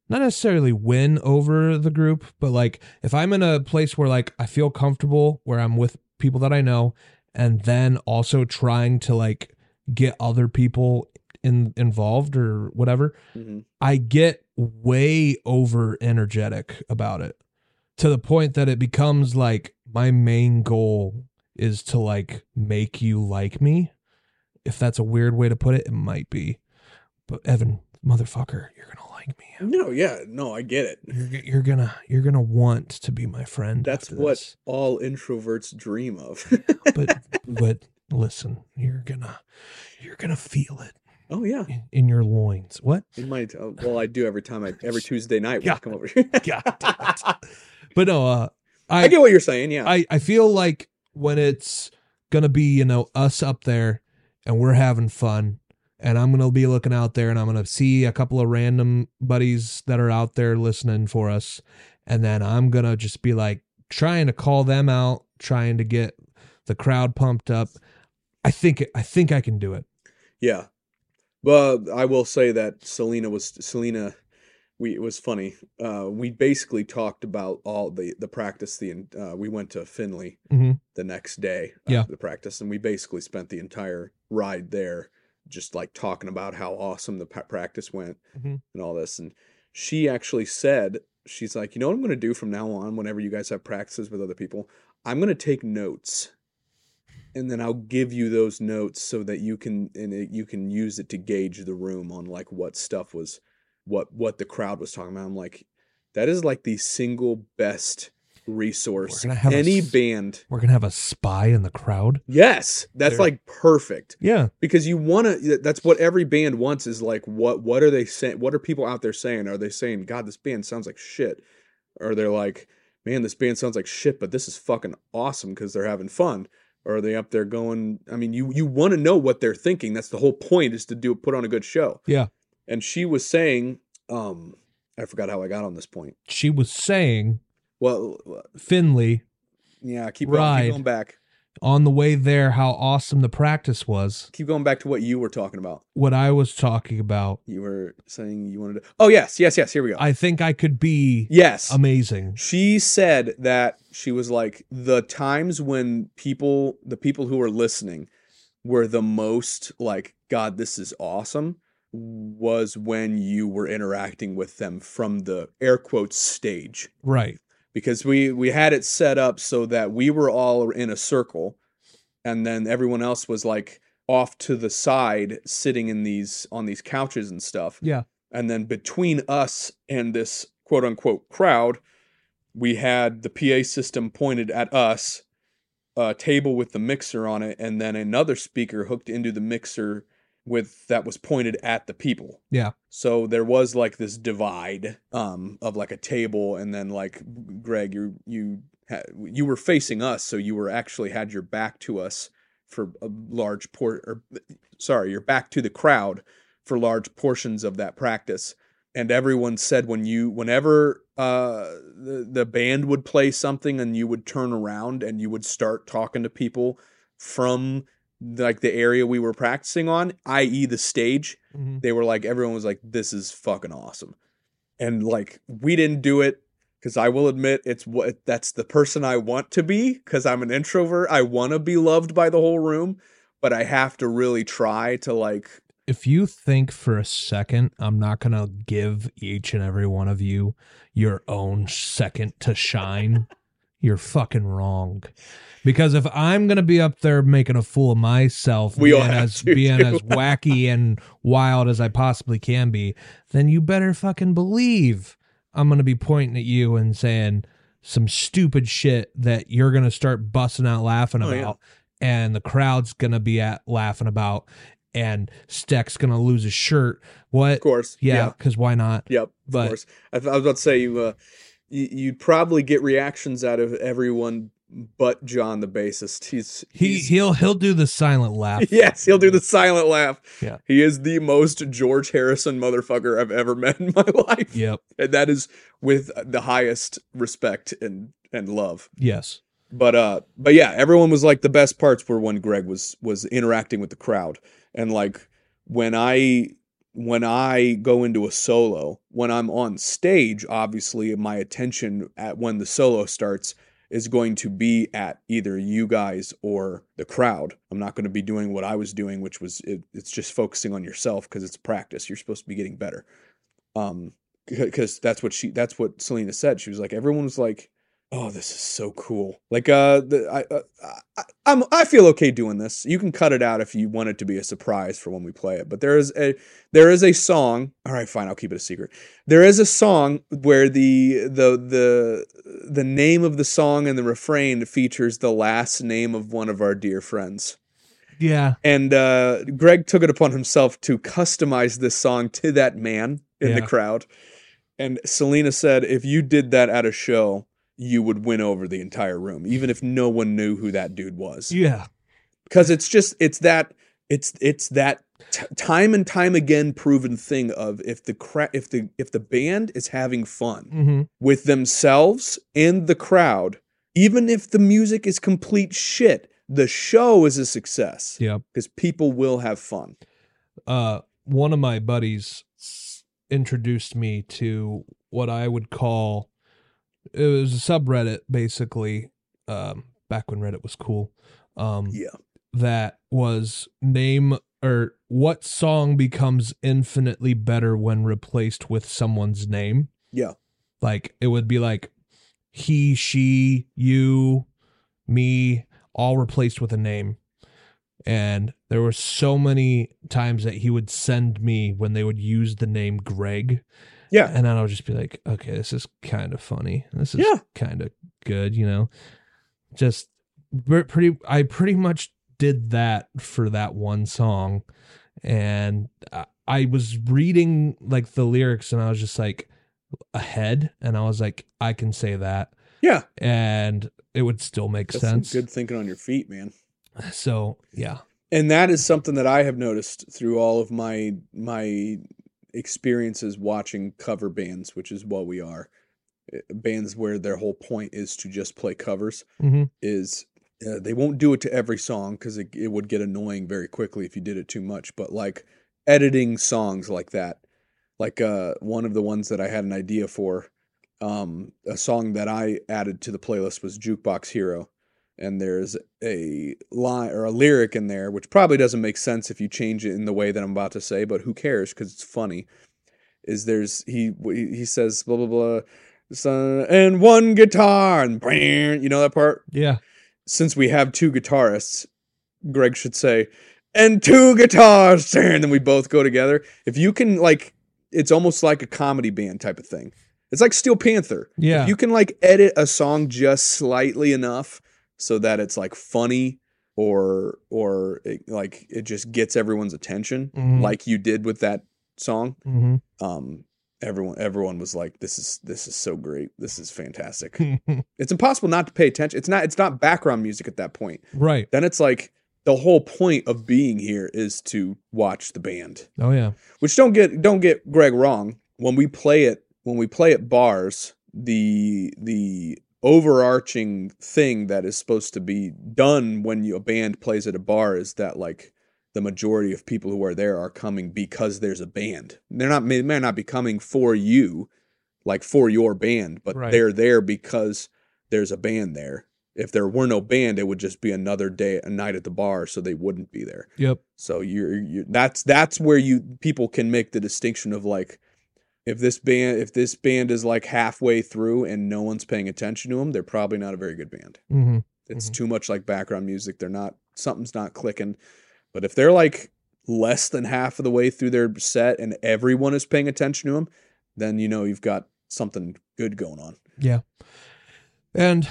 not necessarily win over the group, but like if I'm in a place where like I feel comfortable, where I'm with people that I know, and then also trying to like get other people in involved or whatever, hmm I get way over energetic about it to the point that it becomes like my main goal is to like make you like me. If that's a weird way to put it, it might be. But Evan, motherfucker, you're gonna like me. No, yeah, no, I get it. You're you're gonna you're gonna want to be my friend. That's what this. all introverts dream of. *laughs* But *laughs* but listen, you're gonna you're gonna feel it oh yeah, in, in your loins. What? it might. Uh, well, I do every time I every *laughs* Tuesday night when Yeah. I come over here. God. But no, uh, I get what you're saying. Yeah, I, I feel like when it's gonna be you know us up there and we're having fun. And i'm gonna be looking out there and i'm gonna see a couple of random buddies that are out there listening for us. And then i'm gonna just be like trying to call them out trying to get the crowd pumped up. I think i think i can do it. Yeah. But I will say that Selena was Selena we it was funny. Uh we basically talked about all the the practice the uh we went to Finley Mhm. the next day Yeah. the practice and we basically spent the entire ride there just like talking about how awesome the practice went Mhm. and all this and she actually said she's like, "You know what I'm going to do from now on whenever you guys have practices with other people? I'm going to take notes." and then I'll give you those notes so that you can and it, you can use it to gauge the room on like what stuff was what what the crowd was talking about. I'm like, that is like the single best resource We're gonna have a any s- band. we're gonna have a spy in the crowd Yes, that's There- like perfect yeah because you want to. That's what every band wants is like what what are they saying? What are people out there saying? Are they saying, God, this band sounds like shit? Or they're like, man, this band sounds like shit, but this is fucking awesome because they're having fun. Or are they up there going? I mean, you you want to know what they're thinking. That's the whole point is to do put on a good show. Yeah. And she was saying, um, I forgot how I got on this point. she was saying Well, finley yeah, keep going, keep going back. on the way there how awesome the practice was Keep going back to what you were talking about. what i was talking about You were saying you wanted to. Oh yes, yes, yes. Here we go. i think i could be yes. amazing She said that she was like the times when people, the people who were listening, were the most like, God, this is awesome, was when you were interacting with them from the air quotes stage. right Because we we had it set up so that we were all in a circle, and then everyone else was like off to the side, sitting in these on these couches and stuff. Yeah. And then between us and this quote unquote crowd, we had the PA system pointed at us, a table with the mixer on it, and then another speaker hooked into the mixer with that was pointed at the people. Yeah. So there was like this divide um of like a table and then like Greg you you you were facing us, so you were actually had your back to us for a large port or sorry, your back to the crowd for large portions of that practice. And everyone said when you whenever uh the, the band would play something and you would turn around and you would start talking to people from like the area we were practicing on, i.e. the stage, Mhm. they were like everyone was like this is fucking awesome and like we didn't do it because i will admit it's what that's the person i want to be because i'm an introvert i want to be loved by the whole room but i have to really try to like if you think for a second I'm not going to give each and every one of you your own second to shine, *laughs* you're fucking wrong. Because if I'm going to be up there making a fool of myself, We being as to, *laughs* being too. as wacky and wild as I possibly can be, then you better fucking believe I'm going to be pointing at you and saying some stupid shit that you're going to start busting out laughing Oh, about yeah. and the crowd's going to be at laughing about and Steck's going to lose his shirt. What? of course Yeah, because why not? yep of course I, th- I was about to say you uh you, you'd probably get reactions out of everyone but john the bassist he's, he he'll he'll do the silent laugh. *laughs* yes he'll do the silent laugh Yeah. he is the most george harrison motherfucker i've ever *laughs* met in my life Yep. and that is with the highest respect and and love Yes. but uh but yeah everyone was like the best parts were when greg was was interacting with the crowd and like when i when i go into a solo when i'm on stage obviously my attention at when the solo starts is going to be at either you guys or the crowd. I'm not going to be doing what i was doing which was it, it's just focusing on yourself because it's practice. You're supposed to be getting better. Um because that's what she that's what selena said. She was like everyone was like oh this is so cool. Like uh the, I, uh, I i'm i feel okay doing this. You can cut it out if you want it to be a surprise for when we play it but there is a there is a song all right fine i'll keep it a secret. There is a song where the the the the name of the song and the refrain features the last name of one of our dear friends. Yeah. and uh, Greg took it upon himself to customize this song to that man in the crowd. And Selena said, if you did that at a show, you would win over the entire room, even if no one knew who that dude was. Yeah. Because it's just it's that it's it's that t- time and time again proven thing of if the cra- if the if the band is having fun hmm with themselves and the crowd, even if the music is complete shit, the show is a success Yeah, because people will have fun. uh one of my buddies introduced me to what I would call it was a subreddit basically um back when Reddit was cool um Yeah. that was name or what song becomes infinitely better when replaced with someone's name Yeah. like it would be like he she you me all replaced with a name and there were so many times that he would send me when they would use the name greg Yeah. and then I'll just be like okay this is kind of funny this is Yeah. kind of good you know just pretty i pretty much did that for that one song and I- i was reading like the lyrics and i was just like ahead and i was like i can say that Yeah. and it would still make That's sense good thinking on your feet, man. so yeah And that is something that I have noticed through all of my my experiences watching cover bands, which is what we are. Uh, Bands where their whole point is to just play covers hmm is uh, they won't do it to every song because it, it would get annoying very quickly if you did it too much. But like editing songs like that, like uh, one of the ones that I had an idea for, um, a song that I added to the playlist was Jukebox Hero. And there's a line or a lyric in there, which probably doesn't make sense if you change it in the way that I'm about to say, but who cares? Because it's funny. Is there's he he says blah blah blah, son, and one guitar and bang, you know that part yeah since we have two guitarists, Greg should say, and two guitars, *laughs* and then we both go together. If you can, like, it's almost like a comedy band type of thing. It's like Steel Panther. yeah If you can, like, edit a song just slightly enough so that it's, like, funny or, or it, like, it just gets everyone's attention, Mhm. like you did with that song, hmm um, everyone everyone was like, "This is this is so great. This is fantastic." *laughs* it's impossible not to pay attention. It's not it's not background music at that point. right. Then it's like the whole point of being here is to watch the band. Oh yeah. Which don't get don't get Greg wrong. When we play it when we play at bars, the the overarching thing that is supposed to be done when you, a band plays at a bar is that like the majority of people who are there are coming because there's a band. They're not may, may not be coming for you, like for your band, but Right. they're there because there's a band there. If there were no band, it would just be another day, a night at the bar, so they wouldn't be there. Yep. So you're, you're that's that's where you people can make the distinction of like if this band if this band is like halfway through and no one's paying attention to them, they're probably not a very good band. hmm It's Mhm. too much like background music. They're not something's not clicking. But if they're like less than half of the way through their set and everyone is paying attention to them, then you know you've got something good going on. Yeah. And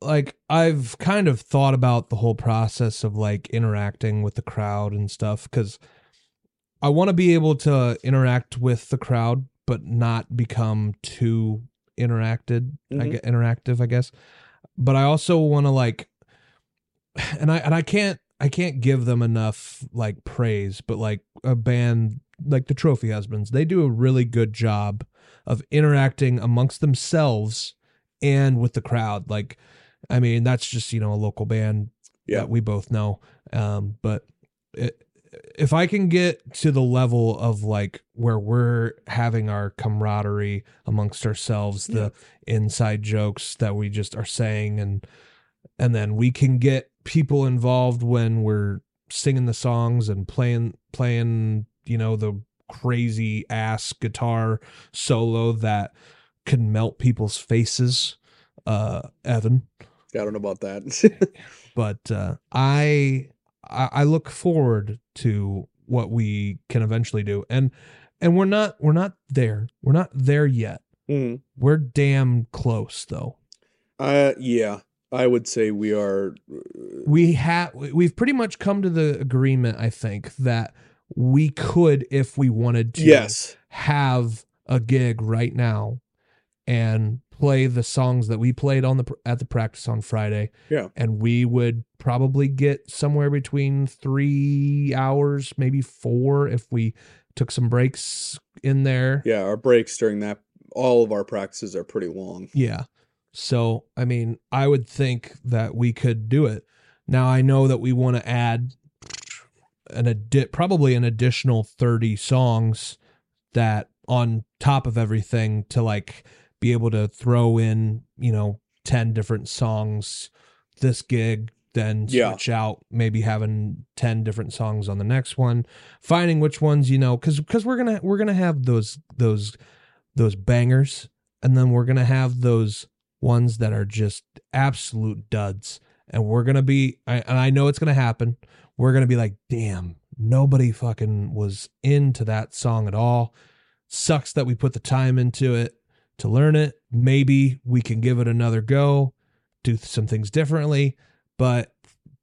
like I've kind of thought about the whole process of like interacting with the crowd and stuff cuz I want to be able to interact with the crowd but not become too interacted, I Mhm. get interactive, I guess. But I also want to like *sighs* and I and I can't I can't give them enough like praise, but like a band like the Trophy Husbands, they do a really good job of interacting amongst themselves and with the crowd. Like, I mean, that's just you know a local band Yeah. that we both know. Um, but it, if I can get to the level of like where we're having our camaraderie amongst ourselves, the inside jokes that we just are saying, and and then we can get people involved when we're singing the songs and playing playing you know the crazy ass guitar solo that can melt people's faces uh evan I don't know about that. *laughs* but uh i i I look forward to what we can eventually do. And and we're not we're not there. We're not there yet. Mhm. we're damn close though. Uh yeah, I would say we are we have we've pretty much come to the agreement i think that we could if we wanted to yes. have a gig right now and play the songs that we played on the at the practice on Friday. Yeah. And we would probably get somewhere between 3 hours, maybe 4 if we took some breaks in there. Yeah, our breaks during that all of our practices are pretty long. Yeah. So, I mean, I would think that we could do it. Now, I know that we want to add an addi- probably an additional 30 songs that on top of everything to like be able to throw in, you know, 10 different songs this gig then Yeah. switch out maybe having 10 different songs on the next one finding which ones you know cuz cuz we're going to we're going to have those those those bangers and then we're going to have those ones that are just absolute duds and we're going to be I, and I know it's going to happen. We're going to be like damn nobody fucking was into that song at all. Sucks that we put the time into it to learn it. Maybe we can give it another go do some things differently but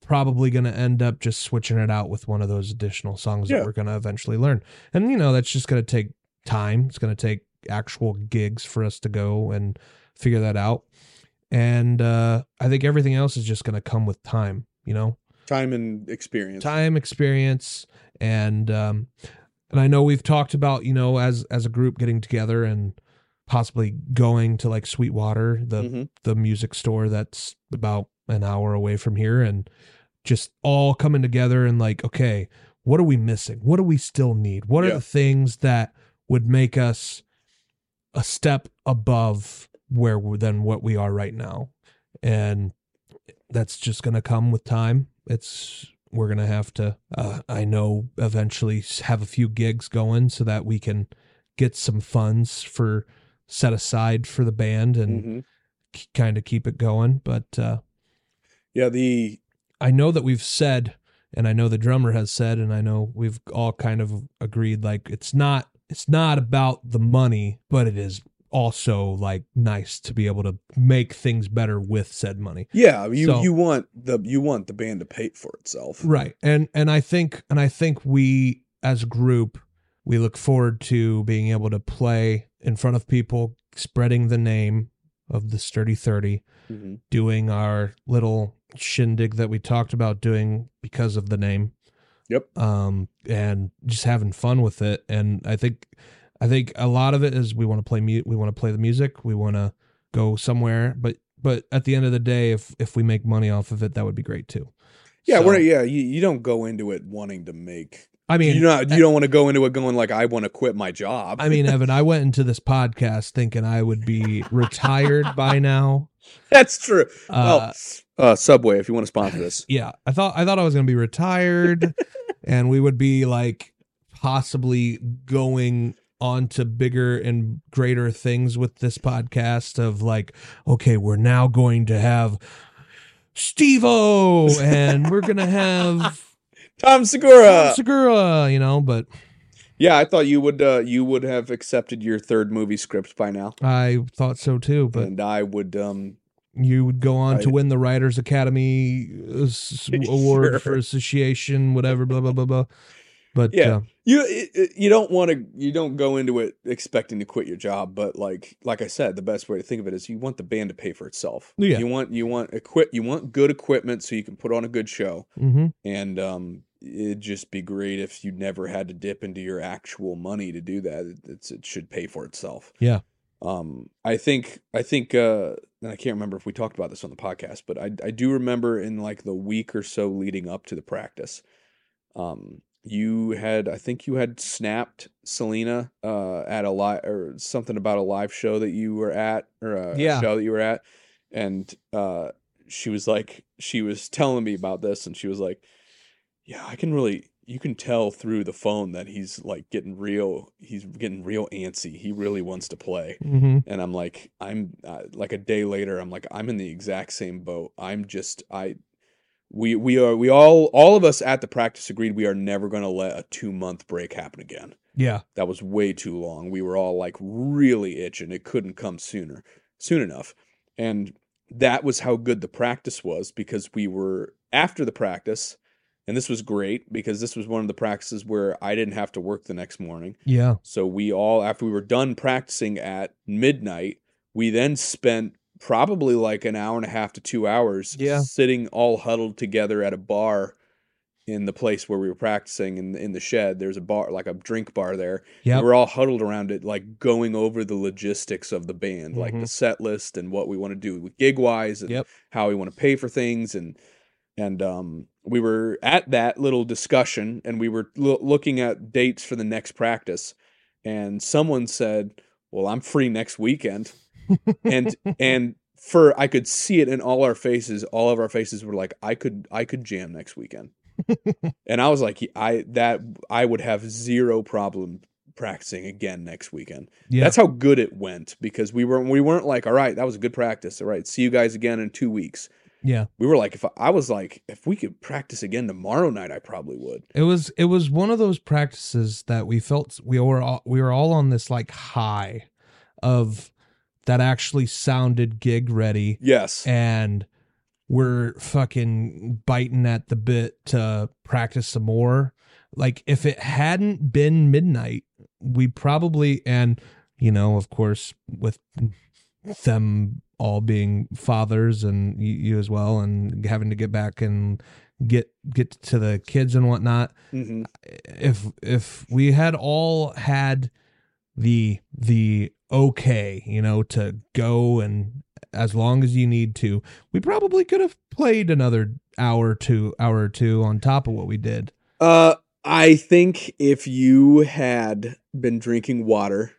probably going to end up just switching it out with one of those additional songs Yeah. that we're going to eventually learn. And you know that's just going to take time. It's going to take actual gigs for us to go and figure that out. And uh i think everything else is just going to come with time you know? Time and experience. time experience and um and i know we've talked about you know as as a group getting together and possibly going to like sweetwater the Mhm. the music store that's about an hour away from here and just all coming together and like okay what are we missing? What do we still need? What are the things that would make us a step above where than what we are right now? And that's just going to come with time. It's we're going to have to uh, i know eventually have a few gigs going so that we can get some funds for set aside for the band and Mhm. kind of keep it going but uh Yeah, the I know that we've said, and I know the drummer has said, and I know we've all kind of agreed, like it's not it's not about the money, but it is also like nice to be able to make things better with said money. yeah, you So- you want the you want the band to pay for itself. Right. And and I think and I think we as a group we look forward to being able to play in front of people, spreading the name of the Sturdy 30, hmm doing our little shindig that we talked about doing because of the name. Yep. Um, and just having fun with it. And I think, I think a lot of it is we want to play mute. we want to play the music, we want to go somewhere, but but at the end of the day, if if we make money off of it, that would be great too. Yeah, So, we're yeah. You, you don't go into it wanting to make. I mean, you not you don't want to go into it going like I want to quit my job. I mean, Evan, I went into this podcast thinking I would be retired by now. *laughs* That's true. Uh, well, uh, Subway, if you want to sponsor this, *laughs* yeah, I thought I thought I was going to be retired, *laughs* and we would be like possibly going on to bigger and greater things with this podcast. Of like, okay, we're now going to have Steve-O, and we're gonna have Tom Segura. Tom Segura, you know. But yeah, I thought you would uh, you would have accepted your third movie script by now, I thought so too. But and I would. um you would go on to win the Writers Academy uh, *laughs* Award Sure. for Association, whatever, blah blah blah blah. But Yeah. uh, You you don't want to you don't go into it expecting to quit your job, but like like I said, the best way to think of it is you want the band to pay for itself. Yeah. You want you want equip you want good equipment so you can put on a good show. mhm. and um it'd just be great if you never had to dip into your actual money to do that it, it's, it should pay for itself Yeah. um i think i think uh and i can't remember if we talked about this on the podcast but i i do remember in like the week or so leading up to the practice um you had i think you had snapped selena uh at a live or something about a live show that you were at or a, a Yeah. show that you were at and uh she was like she was telling me about this and she was like yeah i can really you can tell through the phone that he's like getting real he's getting real antsy he really wants to play Mhm. and i'm like i'm uh, like a day later i'm like i'm in the exact same boat i'm just i we we are we all all of us at the practice agreed we are never going to let a two month break happen again Yeah. that was way too long. We were all like really itching. It couldn't come sooner, soon enough. And that was how good the practice was because we were after the practice, and this was great because this was one of the practices where I didn't have to work the next morning. Yeah. So we all, after we were done practicing at midnight, we then spent probably like an hour and a half to two hours Yeah. sitting all huddled together at a bar in the place where we were practicing in in the shed. There's a bar, like a drink bar there. Yep. And we're all huddled around it, like going over the logistics of the band, like Mhm. the set list and what we want to do with gig wise and Yep. how we want to pay for things and and um, we were at that little discussion and we were lo- looking at dates for the next practice. And someone said well i'm free next weekend. And *laughs* and for i could see it in all our faces all of our faces were like i could i could jam next weekend. *laughs* And i was like i that i would have zero problem practicing again next weekend. Yeah. that's how good it went because we weren't we weren't like all right that was a good practice. All right see you guys again in two weeks yeah. we were like if I, I was like if we could practice again tomorrow night i probably would It was it was one of those practices that we felt we were all, we were all on this like high of that actually sounded gig ready yes and we're fucking biting at the bit to practice some more. Like if it hadn't been midnight, we probably and you know, of course, with them all being fathers and you, you as well, and having to get back and get get to the kids and whatnot. hmm If if we had all had the the okay, you know, to go and as long as you need to, we probably could have played another hour two hour or two on top of what we did. uh i think if you had been drinking water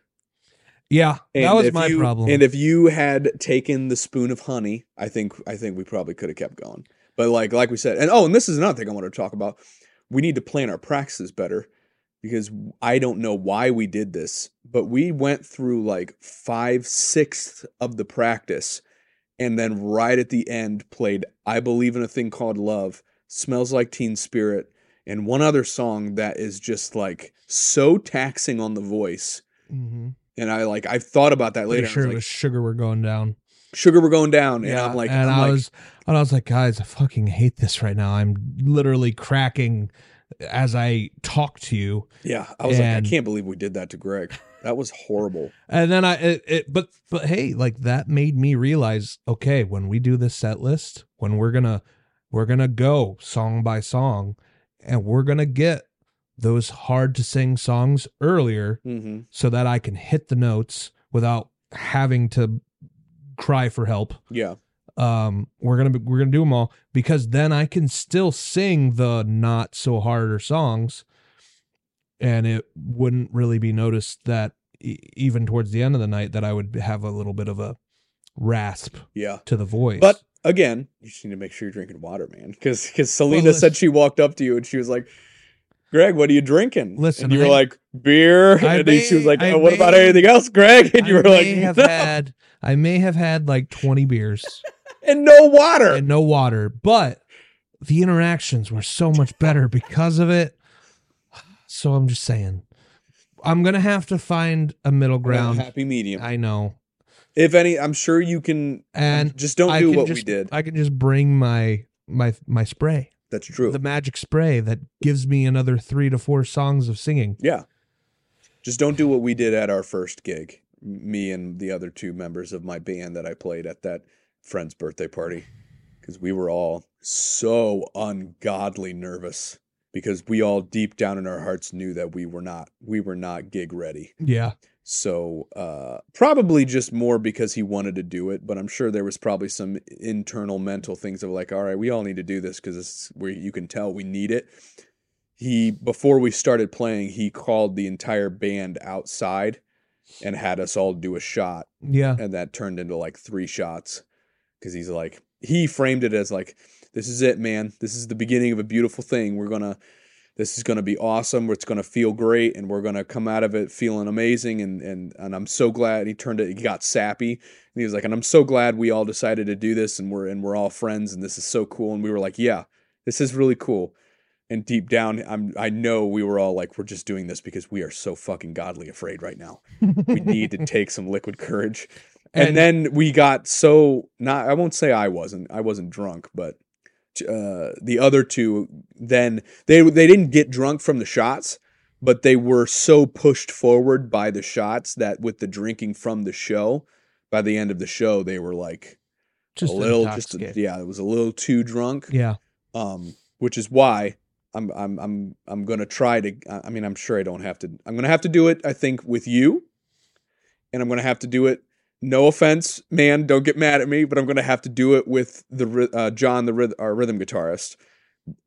Yeah, that was my you- problem. and if you had taken the spoon of honey i think i think we probably could have kept going but like like we said and oh and this is another thing i want to talk about we need to plan our practices better because i don't know why we did this but we went through like five sixths of the practice and then right at the end played i believe in a thing called love smells like teen spirit and one other song that is just like so taxing on the voice Mhm. And i like i've thought about that later I sure was it like, was sugar. We're going down. sugar we're going down and i'm like and I'm I like, was, and I was like, guys, I fucking hate this right now. I'm literally cracking as I talk to you. yeah i was like i can't believe we did that to greg That was horrible. And then I, it, it, but, but hey, like that made me realize, okay, when we do this set list, when we're gonna, we're gonna go song by song, and we're gonna get those hard to sing songs earlier, Mm-hmm. so that I can hit the notes without having to cry for help. Yeah. Um, we're gonna be, we're gonna do them all because then I can still sing the not so harder songs, and it wouldn't really be noticed that e- even towards the end of the night that I would have a little bit of a rasp Yeah. to the voice. But again, you just need to make sure you're drinking water, man. Because because Selena listen- said she walked up to you and she was like, "Greg, what are you drinking?" Listen, and you were I- like, "Beer." I and then she was like, oh, "What about anything else, Greg?" And you I were like, may have "No." had I may have had like twenty beers *laughs* and no water. and no water, but the interactions were so much better because of it. So I'm just saying, I'm gonna have to find a middle ground. happy medium. I know, if any, I'm sure you can. and just don't I do what just, we did. I can just bring my my my spray, That's true. the magic spray that gives me another three to four songs of singing. yeah. Just don't do what we did at our first gig. Me and the other two members of my band that I played at that friend's birthday party. Because we were all so ungodly nervous. Because we all deep down in our hearts knew that we were not we were not gig ready. Yeah, So uh, probably just more because he wanted to do it, but I'm sure there was probably some internal mental things of like, all right, we all need to do this because it's where you can tell we need it. He before we started playing, he called the entire band outside and had us all do a shot, yeah, and that turned into like three shots because he's like he framed it as like, this is it, man. This is the beginning of a beautiful thing. We're gonna this is going to be awesome. It's going to feel great, and we're going to come out of it feeling amazing. And and and I'm so glad he turned it. He got sappy, and he was like, and I'm so glad we all decided to do this, and we're and we're all friends, and this is so cool. And we were like, yeah, this is really cool. And deep down, I'm I know we were all like, we're just doing this because we are so fucking godly afraid right now. We *laughs* need to take some liquid courage. And, And- then we got so not. I won't say I wasn't. I wasn't drunk, but uh, the other two then they they didn't get drunk from the shots, but they were so pushed forward by the shots that with the drinking from the show, by the end of the show they were like just a little just intoxicated. yeah, it was a little too drunk. yeah. Um, which is why I'm I'm I'm I'm gonna try to. I mean, I'm sure I don't have to. I'm gonna have to do it. I think with you, and I'm gonna have to do it. No offense, man. Don't get mad at me, but I'm gonna have to do it with the uh, John, the ryth- our rhythm guitarist,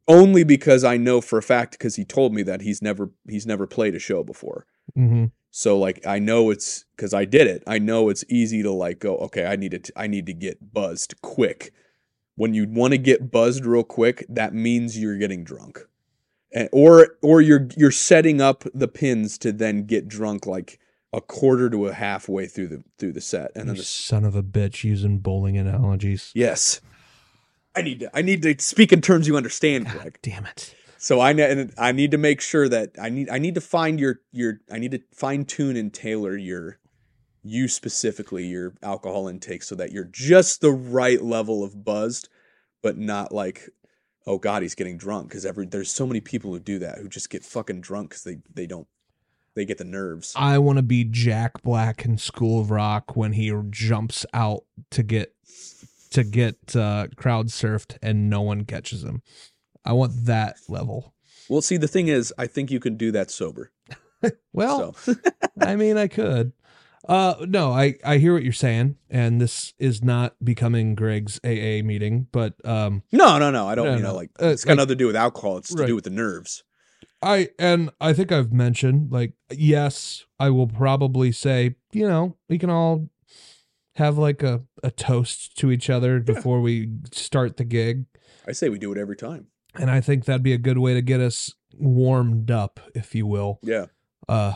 only because I know for a fact because he told me that he's never he's never played a show before. hmm So like I know it's because I did it. I know it's easy to like go. Okay, I need to. I need to get buzzed quick. When you want to get buzzed real quick, that means you're getting drunk, and, or or you're you're setting up the pins to then get drunk like a quarter to a halfway through the through the set, and You then the, son of a bitch using bowling analogies. yes. I need to. I need to speak in terms you understand, God Greg. damn it. So I and I need to make sure that I need I need to find your your I need to fine tune and tailor your you specifically your alcohol intake so that you're just the right level of buzzed, but not like oh god he's getting drunk because every there's so many people who do that who just get fucking drunk because they they don't they get the nerves. I want to be Jack Black in School of Rock when he jumps out to get to get uh, crowd surfed and no one catches him. I want that level. Well, see the thing is I think you can do that sober. *laughs* Well, *laughs* I mean, I could. Uh, no, I I hear what you're saying, and this is not becoming Greg's AA meeting, but um, no no no I don't No, you know no. like Uh, it's got like- nothing to do with alcohol. It's to do with the nerves. I and I think I've mentioned like yes, I will probably say you know we can all have like a a toast to each other before we start the gig, I say we do it every time. and I think that'd be a good way to get us warmed up, if you will. Yeah. Uh,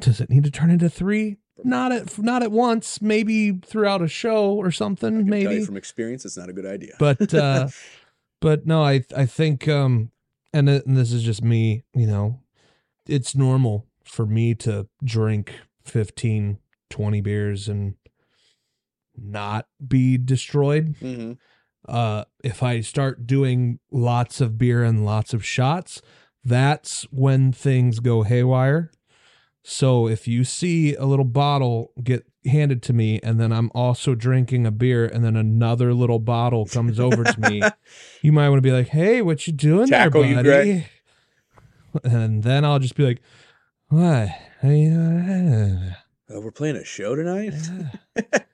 does it need to turn into three? Not at not at once. Maybe throughout a show or something. I can tell you maybe. from experience, it's not a good idea. But uh, *laughs* but no, I I think um, and, and this is just me. You know, it's normal for me to drink 15, 20 beers and not be destroyed. hmm Uh, if I start doing lots of beer and lots of shots, that's when things go haywire. So if you see a little bottle get handed to me and then I'm also drinking a beer and then another little bottle comes over to me, *laughs* you might want to be like, "Hey, what you doing Tackle there, buddy?" Greg. *laughs* And then I'll just be like, "What? Hey, uh, Oh, we're playing a show tonight. *laughs*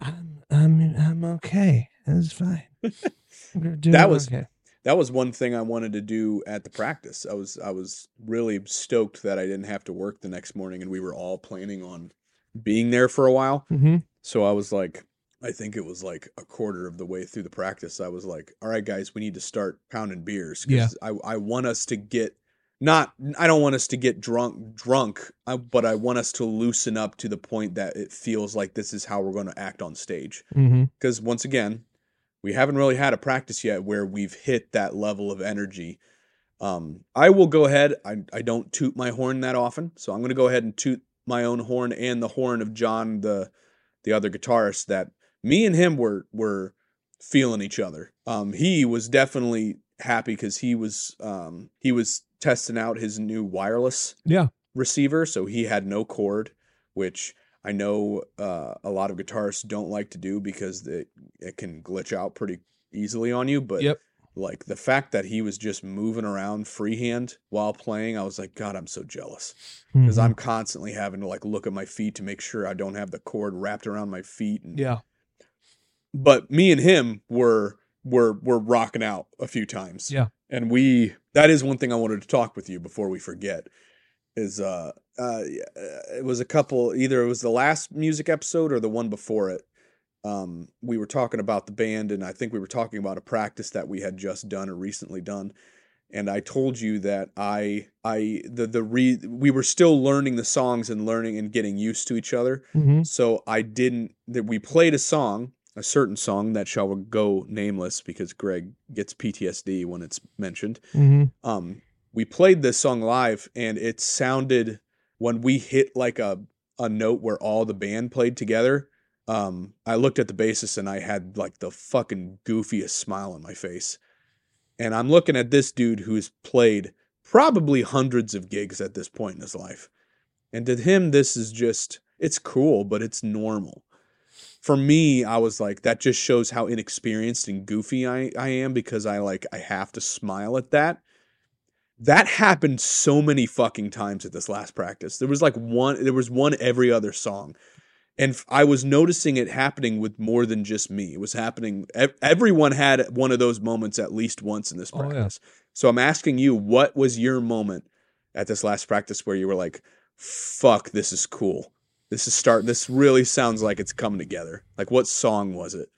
I'm, I'm I'm okay. It's fine. We're doing That was- okay. That was one thing I wanted to do at the practice. I was I was really stoked that I didn't have to work the next morning, and we were all planning on being there for a while. hmm So I was like, I think it was like a quarter of the way through the practice. I was like, all right, guys, we need to start pounding beers. 'cause Yeah. I, I want us to get not, I don't want us to get drunk, drunk, uh, but I want us to loosen up to the point that it feels like this is how we're going to act on stage. Because once again, we haven't really had a practice yet where we've hit that level of energy. Um, I will go ahead. I, I don't toot my horn that often, so I'm going to go ahead and toot my own horn and the horn of John, the the other guitarist. That me and him were were feeling each other. Um, he was definitely happy because he was um, he was testing out his new wireless Yeah. receiver, so he had no cord, which I know uh, a lot of guitarists don't like to do because it it can glitch out pretty easily on you. But Yep. like the fact that he was just moving around freehand while playing, I was like, God, I'm so jealous because Mhm. I'm constantly having to like look at my feet to make sure I don't have the cord wrapped around my feet. And, yeah. But me and him were were were rocking out a few times. Yeah. And we that is one thing I wanted to talk with you before we forget is uh uh it was a couple either it was the last music episode or the one before it. Um we were talking about the band and I think we were talking about a practice that we had just done or recently done and I told you that I I the the re we were still learning the songs and learning and getting used to each other. hmm So I didn't that we played a song, a certain song that shall go nameless because Greg gets PTSD when it's mentioned. hmm Um we played this song live and it sounded when we hit like a a note where all the band played together. Um I looked at the bassist and I had like the fucking goofiest smile on my face. And I'm looking at this dude who's played probably hundreds of gigs at this point in his life. And to him, this is just, it's cool, but it's normal. For me, I was like, that just shows how inexperienced and goofy I, I am because I like, I have to smile at that. That happened so many fucking times at this last practice. There was like one, there was one every other song. And I was noticing it happening with more than just me. It was happening, everyone had one of those moments at least once in this Oh, yeah. practice. So I'm asking you, what was your moment at this last practice where you were like, fuck, this is cool. This is start this really sounds like it's coming together. Like what song was it?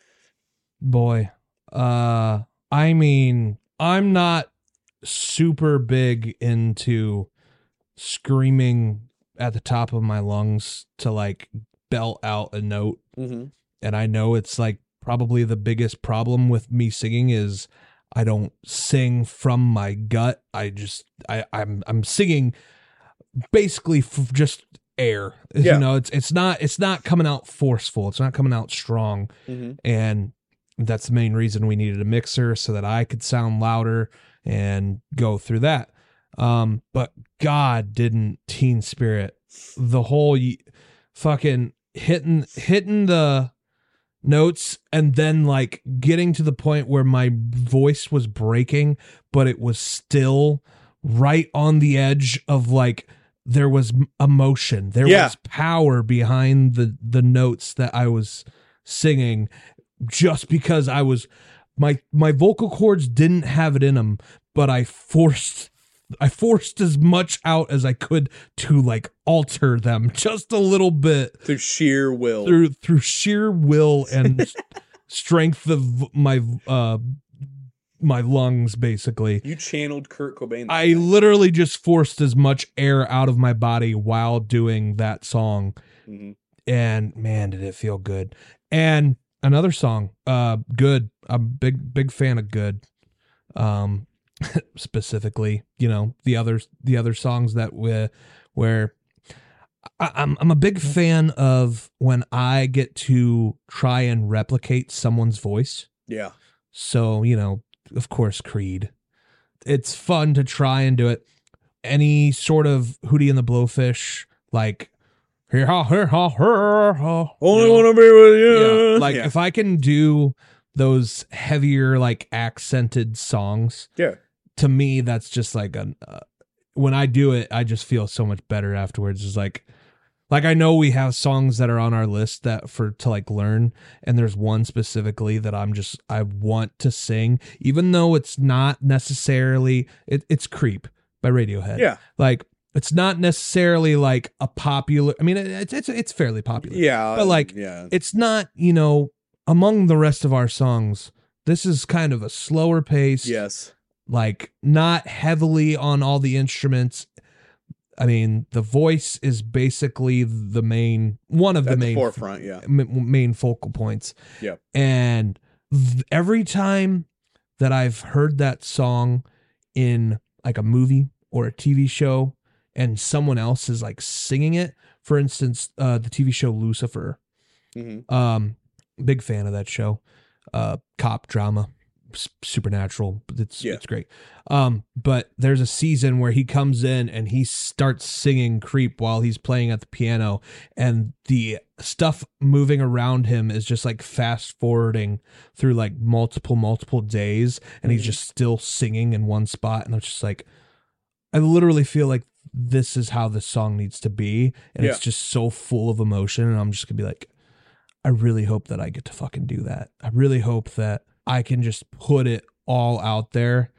Boy. Uh I mean, I'm not super big into screaming at the top of my lungs to like belt out a note Mm-hmm. and I know it's like probably the biggest problem with me singing is I don't sing from my gut. I just I I'm I'm singing basically f- just air. Yeah. You know, it's it's not it's not coming out forceful. It's not coming out strong Mm-hmm. and that's the main reason we needed a mixer so that I could sound louder and go through that. Um, but God didn't Teen Spirit the whole y- fucking hitting hitting the notes and then like getting to the point where my voice was breaking, but it was still right on the edge of like there was emotion, there Yeah. was power behind the the notes that I was singing just because I was my my vocal cords didn't have it in them, but I forced I forced as much out as I could to like alter them *laughs* just a little bit Through sheer will. through through sheer will *laughs* and strength of my uh my lungs basically. you channeled Kurt Cobain. I literally just forced as much air out of my body while doing that song hmm and man did it feel good and another song uh good i'm big big fan of good um *laughs* specifically you know the others the other songs that we where I, i'm i'm a big fan of when i get to try and replicate someone's voice Yeah. so, you know, of course, Creed. It's fun to try and do it. Any sort of Hootie and the Blowfish, like here ha here ha ha. Only you know? want to be with you. yeah, like yeah. if I can do those heavier like accented songs, Yeah. to me that's just like a uh, when I do it, I just feel so much better afterwards. It's like like I know we have songs that are on our list that for to like learn and there's one specifically that I'm just I want to sing even though it's not necessarily it, it's Creep by Radiohead. yeah, Like it's not necessarily like a popular I mean it's it's it's fairly popular. Yeah, But, like, yeah, it's not you know among the rest of our songs this is kind of a slower pace. Yes, like not heavily on all the instruments. I mean the voice is basically the main one of at the the main forefront. Yeah, main focal points. Yep. and th- every time that i've heard that song in like a movie or a tv show and someone else is like singing it for instance uh the tv show lucifer hmm um, big fan of that show. Uh, cop drama, supernatural. It's Yeah. it's great. Um, but there's a season where he comes in and he starts singing "Creep" while he's playing at the piano, and the stuff moving around him is just like fast forwarding through like multiple multiple days, and he's Mhm. just still singing in one spot, and I'm just like, I literally feel like this is how this song needs to be, and it's just so full of emotion, and I'm just gonna be like. I really hope that I get to fucking do that. I really hope that I can just put it all out there.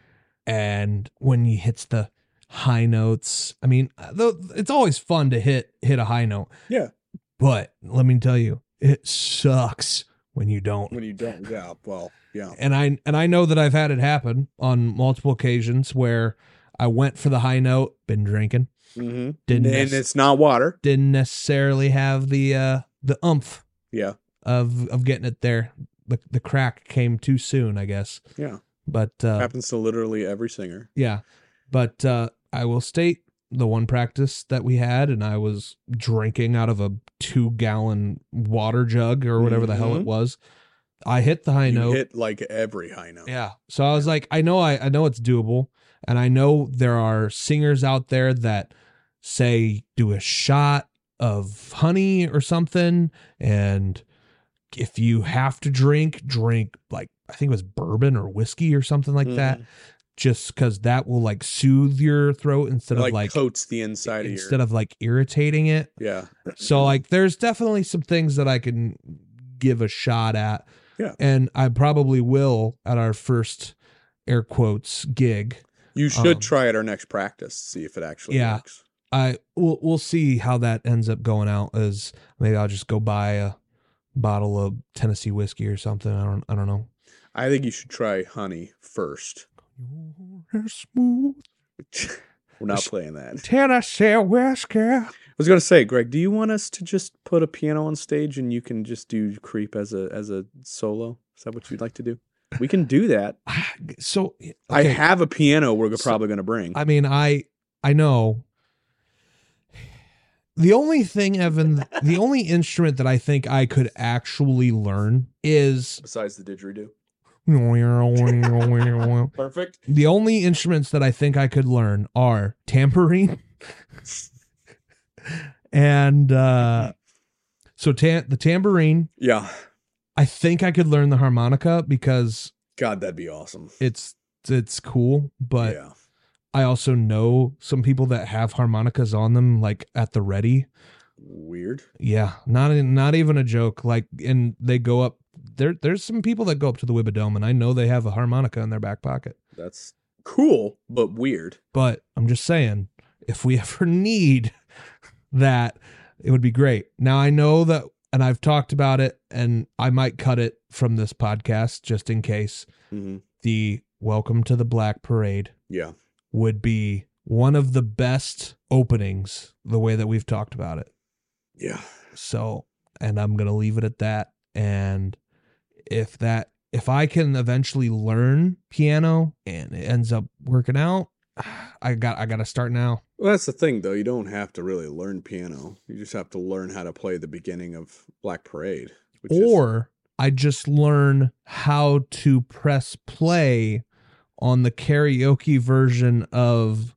And when he hits the high notes, I mean, uh, though it's always fun to hit hit a high note. Yeah. But let me tell you, it sucks when you don't. when you don't. Yeah, well, yeah, And I and I know that I've had it happen on multiple occasions where I went for the high note, been drinking, mm-hmm. Didn't and nec- it's not water. didn't necessarily have the uh the umph Yeah, of of getting it there. The the crack came too soon, I guess. yeah, But uh, happens to literally every singer. yeah, but uh, I will state the one practice that we had, and I was drinking out of a two gallon water jug or whatever the hell it Mhm. was. I hit the high you note. hit like every high note. Yeah. So I was like, I know I, I know it's doable. And I know there are singers out there that say do a shot of honey or something. And if you have to drink, drink like I think it was bourbon or whiskey or something like that. Mhm. Just because that will like soothe your throat instead like, of like coats the inside of instead your. of like irritating it. yeah, So like there's definitely some things that I can give a shot at. Yeah. And I probably will at our first air quotes gig. You should um, try at our next practice. See if it actually Yeah. works. I we'll we'll see how that ends up going out as maybe I'll just go buy a bottle of Tennessee whiskey or something. I don't I don't know. I think you should try honey first. Smooth *laughs* We're not playing that. Tennessee whiskey. I was gonna say, Greg, do you want us to just put a piano on stage and you can just do creep as a as a solo? Is that what you'd like to do? We can do that. *sighs* So I have a piano we're So- probably gonna bring. I mean, I I know. The only thing, Evan, the only instrument that I think I could actually learn is Besides the didgeridoo. *laughs* Perfect. The only instruments that I think I could learn are tambourine *laughs* and uh so tam- the tambourine Yeah. I think I could learn the harmonica because God, that'd be awesome. it's it's cool, but yeah. I also know some people that have harmonicas on them like at the ready. Weird. Yeah, not not even a joke. Like, and they go up. There, there's some people that go up to the Wibadome, and I know they have a harmonica in their back pocket. That's cool, but weird. But I'm just saying, if we *laughs* ever need that, it would be great. Now I know that, and I've talked about it, and I might cut it from this podcast just in case. hmm The Welcome to the Black Parade Yeah. would be one of the best openings the way that we've talked about it. Yeah. So, and I'm going to leave it at that and if that if I can eventually learn piano and it ends up working out, I got I got to start now. Well, that's the thing, though. You don't have to really learn piano. You just have to learn how to play the beginning of Black Parade. Which is, Or I just learn how to press play on the karaoke version of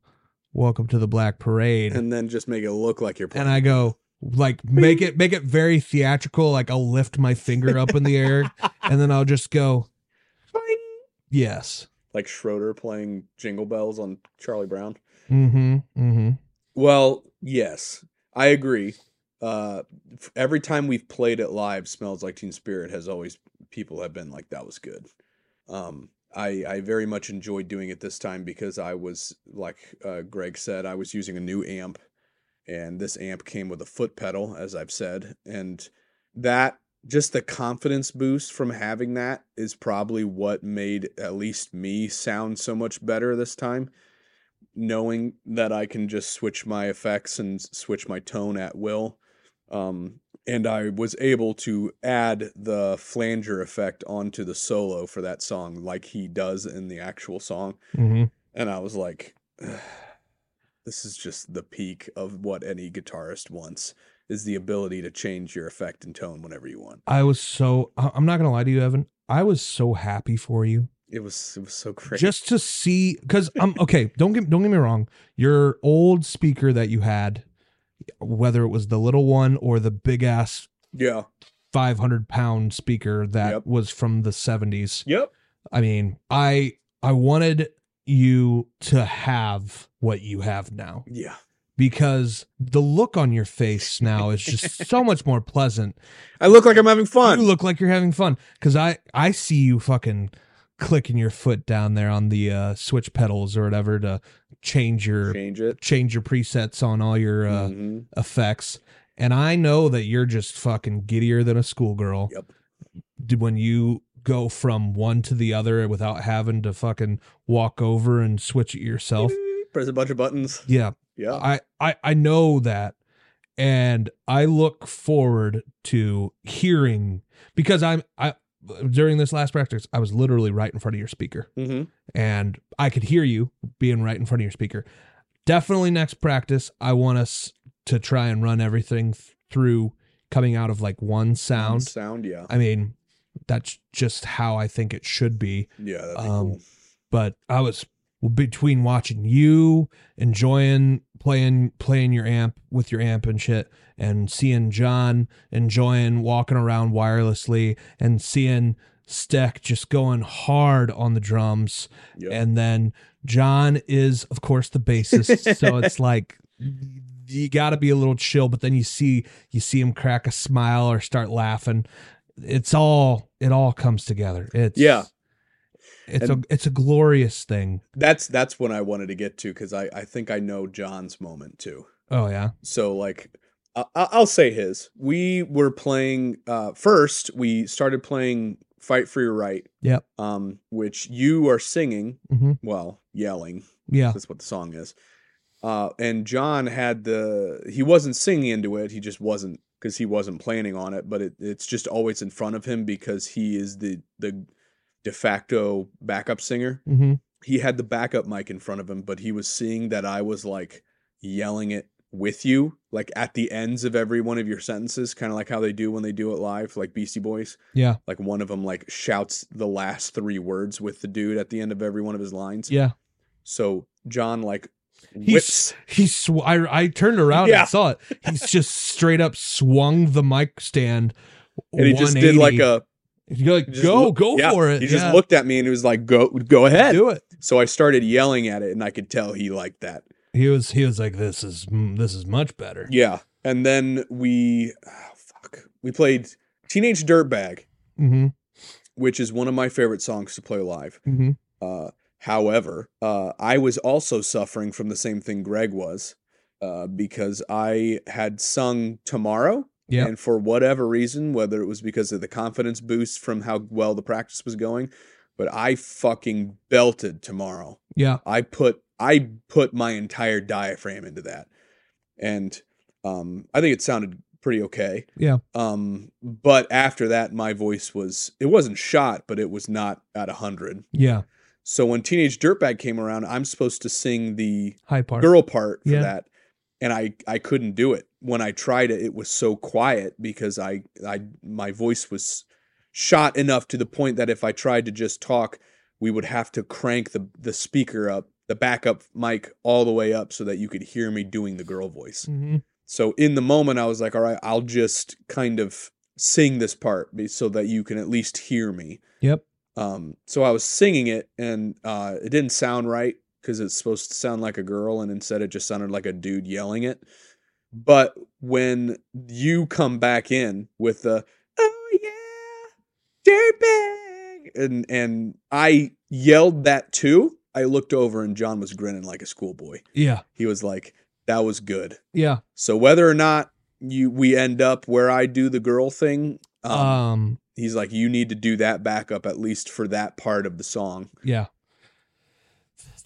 welcome to the Black Parade. and then just make it look like you're playing. and I go like make it make it very theatrical. Like I'll lift my finger up in the air, *laughs* and then I'll just go, yes. Like Schroeder playing Jingle Bells on Charlie Brown. Mm-hmm. Mm-hmm. Well, yes, I agree. Uh, f- every time we've played it live, "Smells Like Teen Spirit" has always people have been like, "That was good." Um, I I very much enjoyed doing it this time because I was like uh, Greg said, I was using a new amp, and this amp came with a foot pedal, as I've said, and that just the confidence boost from having that is probably what made at least me sound so much better this time knowing that I can just switch my effects and switch my tone at will. Um, and I was able to add the flanger effect onto the solo for that song, like he does in the actual song. Mm-hmm. And I was like, this is just the peak of what any guitarist wants is the ability to change your effect and tone whenever you want. I was so I'm not gonna lie to you, Evan. I was so happy for you It was it was so great. just to see because I'm okay. *laughs* Don't get don't get me wrong. Your old speaker that you had, whether it was the little one or the big ass yeah. 500 pound speaker that Yep. was from the 70s. Yep. I mean, I I wanted you to have what you have now Yeah. Because the look on your face now is just so *laughs* much more pleasant. I look like I'm having fun. You look like you're having fun because I I see you fucking clicking your foot down there on the uh, switch pedals or whatever to change your Change it. change your presets on all your uh, Mhm. effects. And I know that you're just fucking giddier than a schoolgirl. Yep. When you go from one to the other without having to fucking walk over and switch it yourself. Press a bunch of buttons. Yeah. Yeah. I, I I know that and I look forward to hearing because I'm I during this last practice I was literally right in front of your speaker Mm-hmm. and I could hear you being right in front of your speaker. Definitely next practice I want us to try and run everything th- through coming out of like one sound. Sound. Yeah. I mean that's just how I think it should be Yeah. Be Um, cool. but I was between watching you enjoying playing playing your amp with your amp and shit and seeing John enjoying walking around wirelessly and seeing Steck just going hard on the drums Yep. and then John is of course the bassist *laughs* so it's like you got to be a little chill but then you see you see him crack a smile or start laughing it's all it all comes together it's Yeah. It's And- a it's a glorious thing. that's that's when I wanted to get to because I I think I know John's moment too. Oh yeah. So like. I- I'll say his. We were playing uh, first. We started playing "Fight for Your Right," Yep. um, which you are singing. hmm Well, yelling. Yeah. That's what the song is. Uh, and John had the he wasn't singing into it. He just wasn't because he wasn't planning on it. But it, it's just always in front of him because he is the the de facto backup singer. hmm He had the backup mic in front of him, but he was seeing that I was like yelling it with you, like at the ends of every one of your sentences, kind of like how they do when they do it live, like Beastie Boys. Yeah. Like one of them like shouts the last three words with the dude at the end of every one of his lines. Yeah. So John like He's whips. he sw- I, I turned around Yeah. and saw it. He's just straight up swung the mic stand. And he just did like a You're like just go look- go yeah, for it. He just Yeah. looked at me and he was like, "Go, go ahead." do it. So I started yelling at it, and I could tell he liked that. He was he was like this is mm, this is much better. Yeah. And then we, oh, fuck, we played Teenage Dirtbag, hmm which is one of my favorite songs to play live. hmm Uh, however, uh, I was also suffering from the same thing Greg was, uh, because I had sung Tomorrow. Yep. And for whatever reason, whether it was because of the confidence boost from how well the practice was going, but I fucking belted Tomorrow. Yeah. I put I put my entire diaphragm into that, and um, I think it sounded pretty okay. Yeah. Um, but after that, my voice was it wasn't shot, but it was not at a hundred. Yeah. So when Teenage Dirtbag came around, I'm supposed to sing the High part. girl part for Yeah. that, and I I couldn't do it. When I tried it, it was so quiet because I I my voice was shot enough to the point that if I tried to just talk, we would have to crank the the speaker up the backup mic all the way up so that you could hear me doing the girl voice. Mhm. So in the moment, I was like, all right, I'll just kind of sing this part so that you can at least hear me. Yep. Um, so I was singing it, and uh, it didn't sound right because it's supposed to sound like a girl, and instead it just sounded like a dude yelling it. But when you come back in with the "Oh yeah, dirtbag," and and I yelled that too, I looked over and John was grinning like a schoolboy. Yeah. He was like, "That was good." Yeah. So whether or not you we end up where I do the girl thing, um, Um, he's like, you need to do that backup at least for that part of the song. yeah.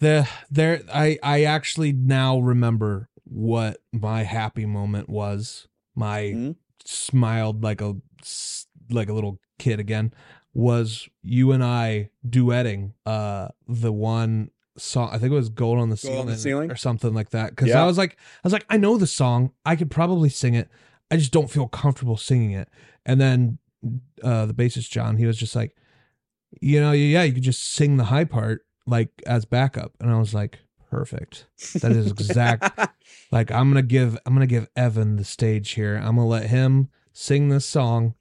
The there I I actually now remember what my happy moment was. My Mhm. smiled like a like a little kid again was you and I duetting uh the one song I think it was Gold on the Gold Ceiling, on the Ceiling? or something like that cuz Yeah. I was like I was like I know the song I could probably sing it I just don't feel comfortable singing it and then uh the bassist John he was just like you know yeah you could just sing the high part like as backup and I was like perfect that is exact *laughs* like i'm gonna give i'm gonna give evan the stage here i'm gonna let him sing this song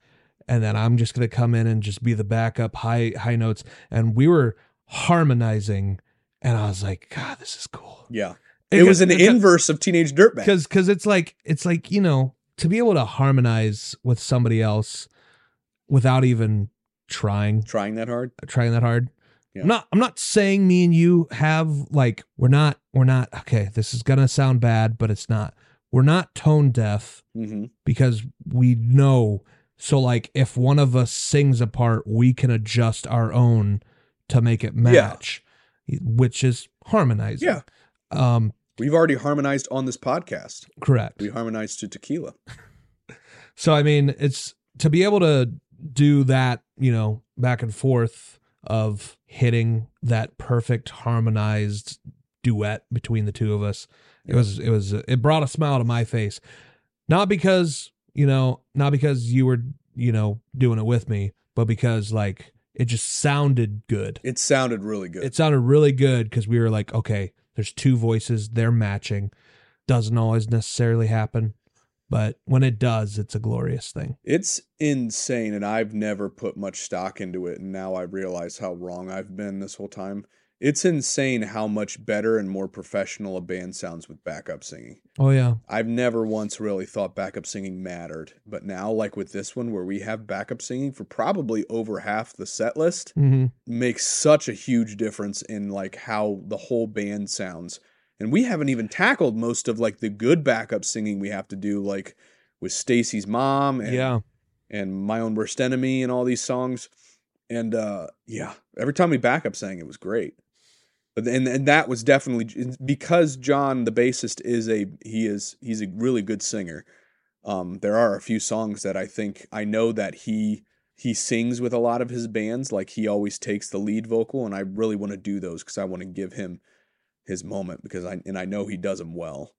and then i'm just gonna come in and just be the backup high high notes and we were harmonizing and i was like god this is cool yeah. It was an inverse of Teenage Dirtbag. because because it's like it's like you know to be able to harmonize with somebody else without even trying Trying that hard. trying that hard. Yeah. I'm not I'm not saying me and you have like we're not we're not okay, this is gonna sound bad, but it's not. We're not tone deaf hmm because we know so like if one of us sings a part, we can adjust our own to make it match, which is harmonizing. Yeah. Um We've already harmonized on this podcast. correct. We harmonized to tequila. *laughs* So I mean, it's to be able to do that, you know, back and forth of hitting that perfect harmonized duet between the two of us. It was it was it brought a smile to my face. Not because, you know, not because you were, you know, doing it with me, but because like it just sounded good. It sounded really good. It sounded really good because we were like, okay, there's two voices, they're matching. Doesn't always necessarily happen, but when it does, it's a glorious thing. It's insane, and I've never put much stock into it, and now I realize how wrong I've been this whole time. It's insane how much better and more professional a band sounds with backup singing. Oh yeah, I've never once really thought backup singing mattered, but now, like with this one, where we have backup singing for probably over half the set list, hmm makes such a huge difference in like how the whole band sounds. And we haven't even tackled most of like the good backup singing we have to do, like with Stacy's mom and yeah, and my own worst enemy and all these songs. And uh yeah, every time we backup sang, it was great. But and and that was definitely because John, the bassist, is a he is he's a really good singer. Um, there are a few songs that I think I know that he he sings with a lot of his bands. Like he always takes the lead vocal, and I really want to do those because I want to give him his moment because I and I know he does them well.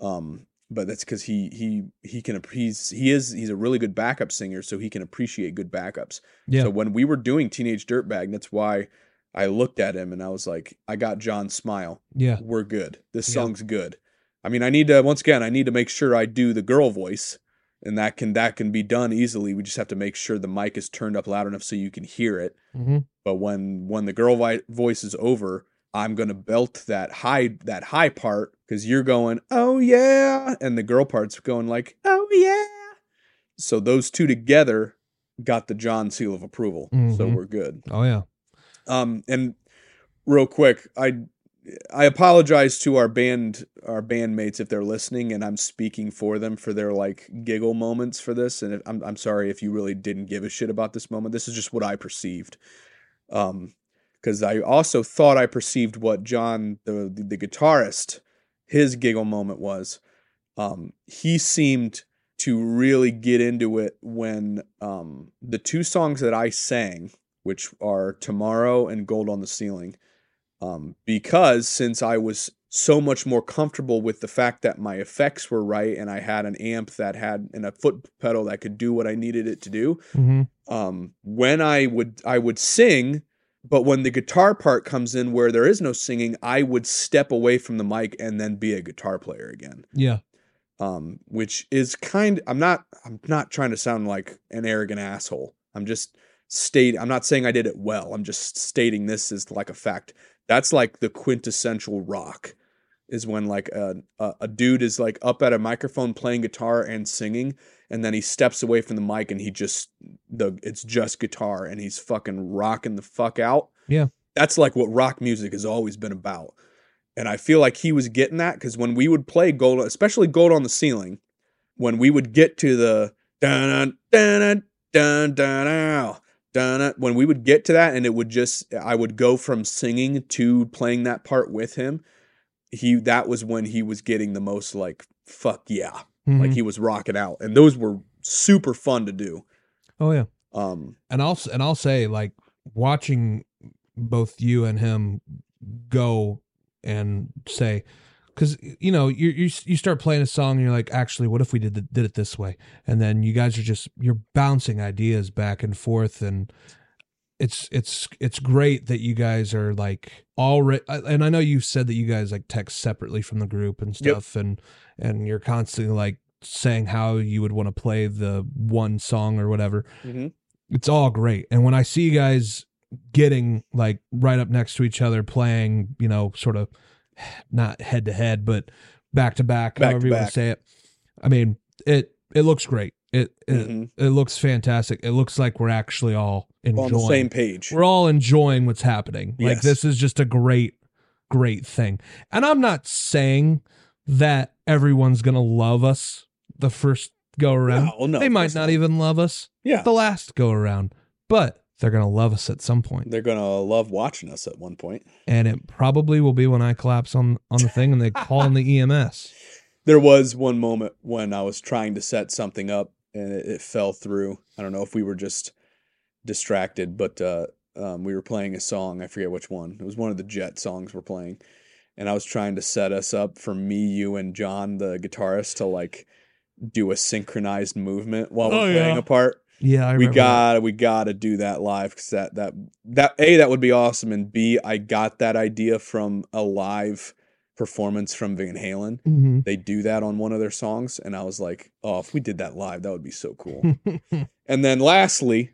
Um, but that's because he he he can he's he is he's a really good backup singer, so he can appreciate good backups. yeah, So when we were doing Teenage Dirtbag, that's why I looked at him and I was like, I got John's smile. yeah, We're good. This Yeah. song's good. I mean, I need to once again, I need to make sure I do the girl voice, and that can that can be done easily. We just have to make sure the mic is turned up loud enough so you can hear it. hmm But when when the girl vi- voice is over, I'm gonna belt that high that high part because you're going oh yeah, and the girl part's going like oh yeah. So those two together got the John seal of approval. So Mhm. we're good. oh yeah, Um, and real quick, I I apologize to our band our bandmates if they're listening, and I'm speaking for them for their like giggle moments for this. And if, I'm I'm sorry if you really didn't give a shit about this moment. This is just what I perceived. Um, because I also thought I perceived what John the the, the guitarist his giggle moment was. Um, he seemed to really get into it when um the two songs that I sang which are Tomorrow and Gold on the Ceiling. Um, because since I was so much more comfortable with the fact that my effects were right and I had an amp that had and a foot pedal that could do what I needed it to do, hmm um, when I would I would sing But when the guitar part comes in where there is no singing, I would step away from the mic and then be a guitar player again. Yeah. Um, which is kind I'm not I'm not trying to sound like an arrogant asshole. I'm just state I'm not saying I did it well. I'm just stating this as like a fact. That's like the quintessential rock is when like a, a, a dude is like up at a microphone playing guitar and singing and then he steps away from the mic and he just the it's just guitar and he's fucking rocking the fuck out. Yeah. That's like what rock music has always been about. And I feel like he was getting that because when we would play Gold, especially Gold on the Ceiling, when we would get to the dun dun dun dun dun dun when we would get to that and it would just I would go from singing to playing that part with him, he that was when he was getting the most like fuck yeah. Like Mhm. he was rocking out. And those were super fun to do. oh yeah. Um and I'll and I'll say like watching both you and him go and say because you know you you you start playing a song and you're like actually what if we did the, did it this way and then you guys are just you're bouncing ideas back and forth and it's it's it's great that you guys are like already and I know you said that you guys like text separately from the group and Yep. stuff and and you're constantly like saying how you would want to play the one song or whatever mhm. it's all great. And when I see you guys getting like right up next to each other playing, you know, sort of *sighs* not head to head, but back to back, Back however you want to say it. I mean, it it looks great. It it, Mhm. it looks fantastic. It looks like we're actually all enjoying. on the same page. We're all enjoying what's happening. Like this is just a great, great thing. And I'm not saying that everyone's gonna love us the first go around. No, no, they might course not even love us Yeah. the last go around, but they're gonna love us at some point, They're gonna love watching us at one point. and it probably will be when I collapse on on the thing and they call in the *laughs* EMS. There was one moment when I was trying to set something up and it, it fell through. I don't know if we were just distracted, but uh, um, we were playing a song. I forget which one. It was one of the Jet songs we're playing, and I was trying to set us up for me, you, and John, the guitarist, to like do a synchronized movement while we're Oh, playing yeah. apart. Yeah, I we that. got we got to do that live because that that that a that would be awesome, and b I got that idea from a live performance from Van Halen. Mhm. They do that on one of their songs, and I was like, oh, if we did that live, that would be so cool. *laughs* and then lastly,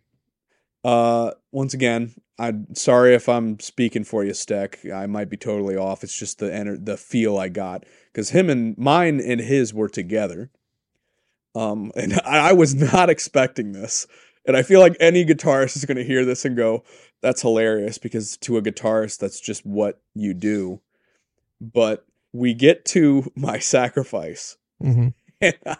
uh, once again, I'm sorry if I'm speaking for you, Steck. I might be totally off. It's just the ener- the feel I got because him and mine and his were together. Um, *laughs* and I, I was not expecting this, and I feel like any guitarist is going to hear this and go, "That's hilarious," because to a guitarist, that's just what you do. But we get to *laughs* my sacrifice, Mhm. *laughs* and I,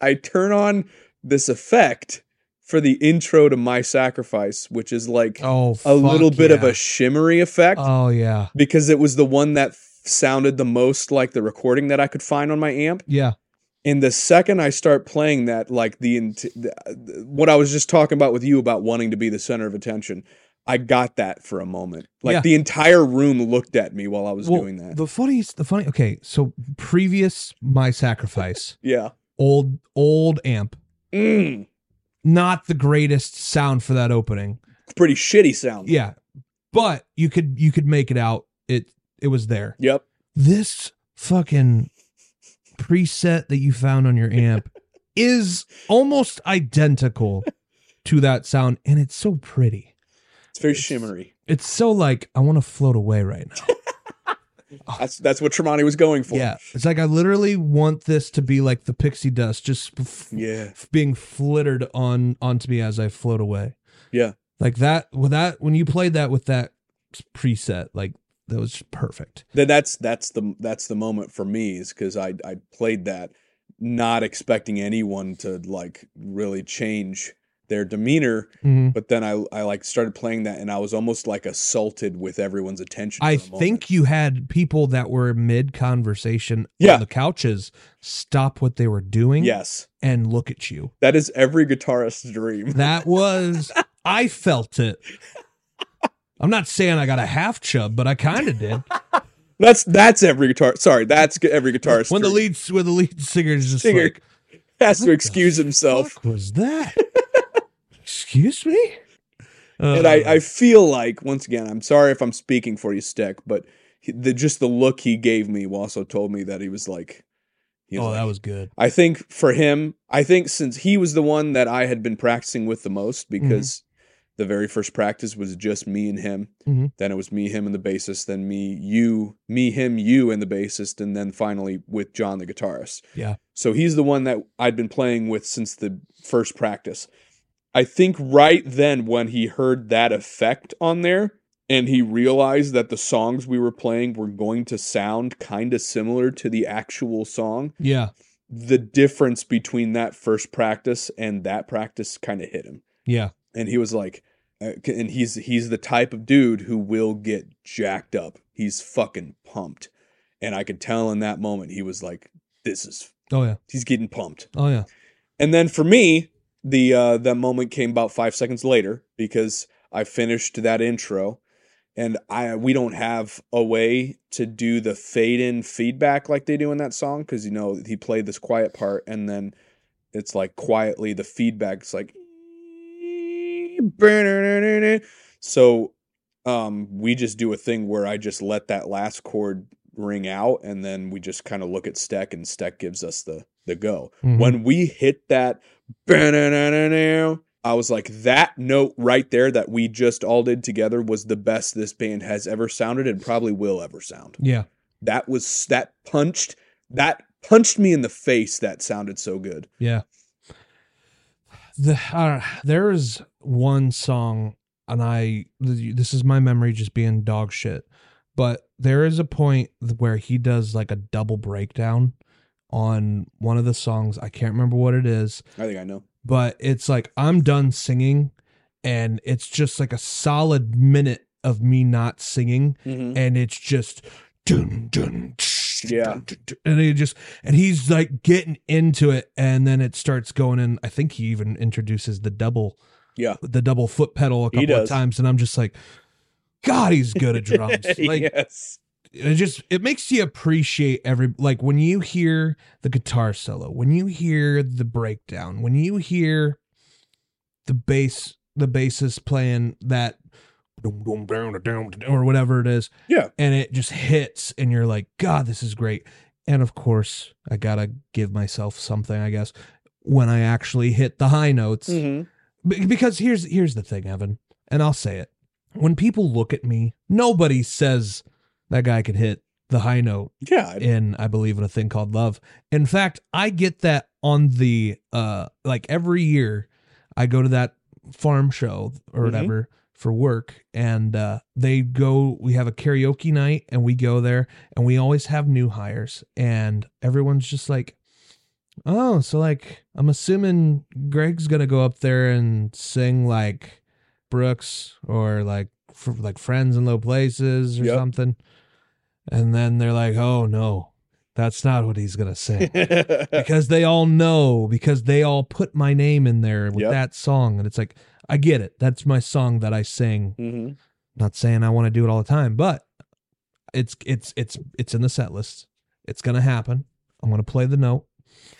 I turn on this effect for the intro to my sacrifice, which is like Oh, a little bit of a shimmery effect Oh yeah, because it was the one that sounded the most like the recording that I could find on my amp. yeah. And the second I start playing that, like the, int- the what I was just talking about with you about wanting to be the center of attention, I got that for a moment. Like Yeah. the entire room looked at me while I was Well, doing that. The funniest, the funny. Okay, so previous my sacrifice, *laughs* yeah. old old amp, Mm, not the greatest sound for that opening. pretty shitty sound. Yeah, but you could you could make it out. It it was there. Yep. This fucking preset that you found on your amp *laughs* is almost identical to that sound, and it's so pretty. It's very shimmery. It's so like I want to float away right now. *laughs* Oh. That's that's what Tremonti was going for. Yeah, it's like I literally want this to be like the pixie dust, just f- Yeah. f- being flittered on onto me as I float away. Yeah. like that. With that, when you played that with that preset, like that was perfect. Then that's that's the that's the moment for me is because I I played that not expecting anyone to like really change their demeanor, Mhm. but then I I like started playing that and I was almost like assaulted with everyone's attention. I for a moment. think you had people that were mid conversation Yeah. on the couches stop what they were doing yes, and look at you. that is every guitarist's dream. *laughs* That was I felt it. I'm not saying I got a half chub, but I kind of did. That's that's every guitar. Sorry, that's every guitarist. when the lead when the lead singer is just Singer like, has to excuse himself. "Fuck was that? Excuse me." and I, I feel like once again, I'm sorry if I'm speaking for you, Stick, but the just the look he gave me also told me that he was like, he oh, like- that was good. I think for him, I think since he was the one that I had been practicing with the most Mm-hmm. because the very first practice was just me and him. Mhm. Then it was me, him, and the bassist. Then me, you, me, him, you, and the bassist. And then finally with John, the guitarist. Yeah. So he's the one that I'd been playing with since the first practice. I think right then when he heard that effect on there and he realized that the songs we were playing were going to sound kind of similar to the actual song, Yeah. the difference between that first practice and that practice kind of hit him. Yeah. And he was like, uh, and he's he's the type of dude who will get jacked up. He's fucking pumped, and I could tell in that moment he was like, "This is Oh yeah. he's getting pumped." Oh yeah. And then for me, the uh, that moment came about five seconds later because I finished that intro, and I we don't have a way to do the fade in feedback like they do in that song because you know he played this quiet part and then it's like quietly the feedback's like so um we just do a thing where I just let that last chord ring out and then we just kind of look at Steck and Steck gives us the the go. Mhm. When we hit that I was like that note right there that we just all did together was the best this band has ever sounded and probably will ever sound. Yeah. That was that punched that punched me in the face that sounded so good. Yeah. The uh, there is one song, and I this is my memory just being dog shit, but there is a point where he does like a double breakdown on one of the songs. I can't remember what it is, I think I know. but it's like I'm done singing, and it's just like a solid minute of me not singing, Mm-hmm. and it's just dun, dun, Yeah. dun, dun, dun, and he just and he's like getting into it and then it starts going in i think he even introduces the double Yeah. the double foot pedal a couple of times and i'm just like god he's good at *laughs* drums like yes. It just it makes you appreciate every like when you hear the guitar solo when you hear the breakdown when you hear the bass the bassist playing that or whatever it is Yeah. and it just hits and you're like god this is great and of course i gotta give myself something i guess when i actually hit the high notes Mm-hmm. Because here's here's the thing evan and i'll say it when people look at me nobody says that guy could hit the high note Yeah. I- in I believe in a thing called love. In fact, I get that on the uh like every year I go to that farm show or Mhm. whatever for work and uh they go we have a karaoke night and we go there and we always have new hires and everyone's just like oh so like I'm assuming Greg's going to go up there and sing like Brooks or like like friends in low places or Yep. something and then they're like, "Oh no, that's not what he's gonna say," *laughs* because they all know because they all put my name in there with Yep. that song, and it's like, I get it. That's my song that I sing. hmm Not saying I want to do it all the time, but it's it's it's it's in the set list. It's gonna happen. I'm gonna play the note.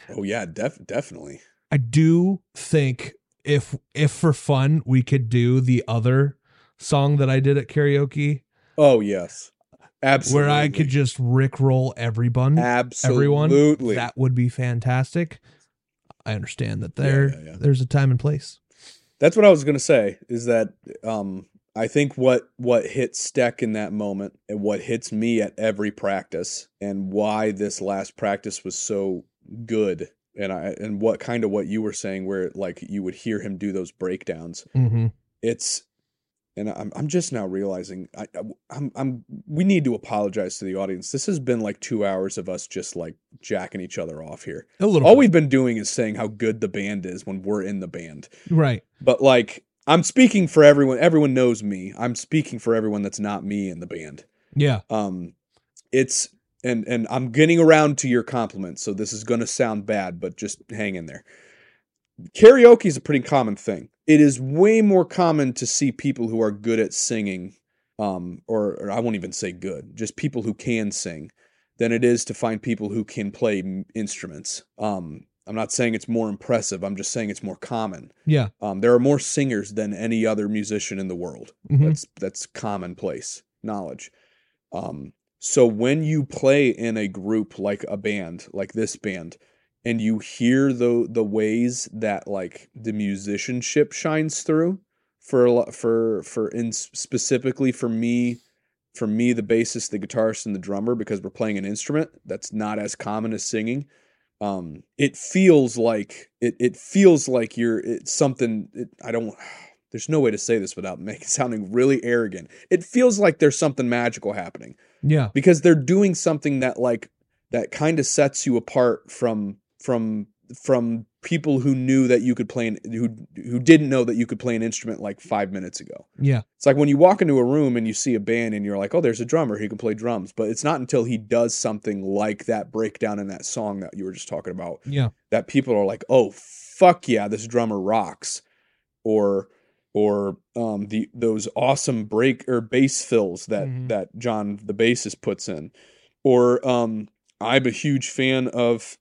Oh yeah, def- definitely. I do think if if for fun we could do the other song that I did at karaoke, Oh yes, absolutely. where I could just rickroll everyone. absolutely everyone that would be fantastic i understand that there yeah, yeah. there's a time and place That's what I was gonna say. Is that um, I think what what hit Steck in that moment and what hits me at every practice and why this last practice was so good and I and what kind of what you were saying where like you would hear him do those breakdowns. mm-hmm. It's and I'm I'm just now realizing I I'm I'm we need to apologize to the audience. This has been like two hours of us just like jacking each other off here. a little All bit. we've been doing is saying how good the band is when we're in the band right but like I'm speaking for everyone. Everyone knows me. I'm speaking for everyone that's not me in the band. yeah Um, it's and and I'm getting around to your compliments, so this is going to sound bad, but just hang in there. Karaoke is a pretty common thing. It is way more common to see people who are good at singing, um, or, or I won't even say good, just people who can sing, than it is to find people who can play m- instruments. Um, I'm not saying it's more impressive. I'm just saying it's more common. Yeah. Um, there are more singers than any other musician in the world. Mhm. That's that's commonplace knowledge. Um, so when you play in a group like a band, like this band, and you hear the the ways that like the musicianship shines through for a lo- for for in specifically for me for me the bassist the guitarist and the drummer because we're playing an instrument that's not as common as singing um it feels like it it feels like you're it's something it, i don't *sighs* there's no way to say this without *laughs* making sounding really arrogant it feels like there's something magical happening Yeah. because they're doing something that like that kind of sets you apart from from from people who knew that you could play an, who who didn't know that you could play an instrument like 5 minutes ago. Yeah. It's like when you walk into a room and you see a band and you're like, "Oh, there's a drummer, he can play drums." But it's not until he does something like that breakdown in that song that you were just talking about Yeah. that people are like, "Oh, fuck yeah, this drummer rocks," or or um, the those awesome break or bass fills that Mhm. that John the bassist puts in, or um, I'm a huge fan of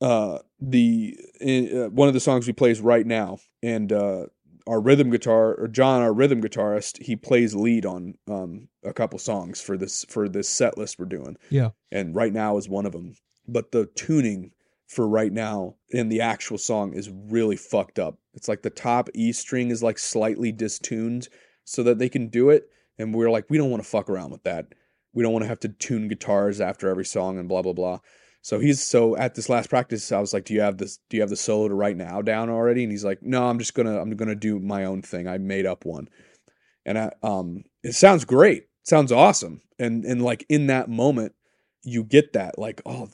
uh, the uh, one of the songs we plays right now, and uh, our rhythm guitar or John, our rhythm guitarist, he plays lead on um, a couple songs for this for this set list we're doing. Yeah. and right now is one of them. But the tuning for right now in the actual song is really fucked up. It's like the top E string is like slightly distuned so that they can do it. And we're like, we don't want to fuck around with that. We don't want to have to tune guitars after every song and blah blah blah. So he's so at this last practice, I was like, "Do you have this? Do you have the solo to write now down already?" And he's like, "No, I'm just gonna I'm gonna do my own thing. I made up one." And I, um, it sounds great. It sounds awesome. And and like in that moment, you get that like, oh,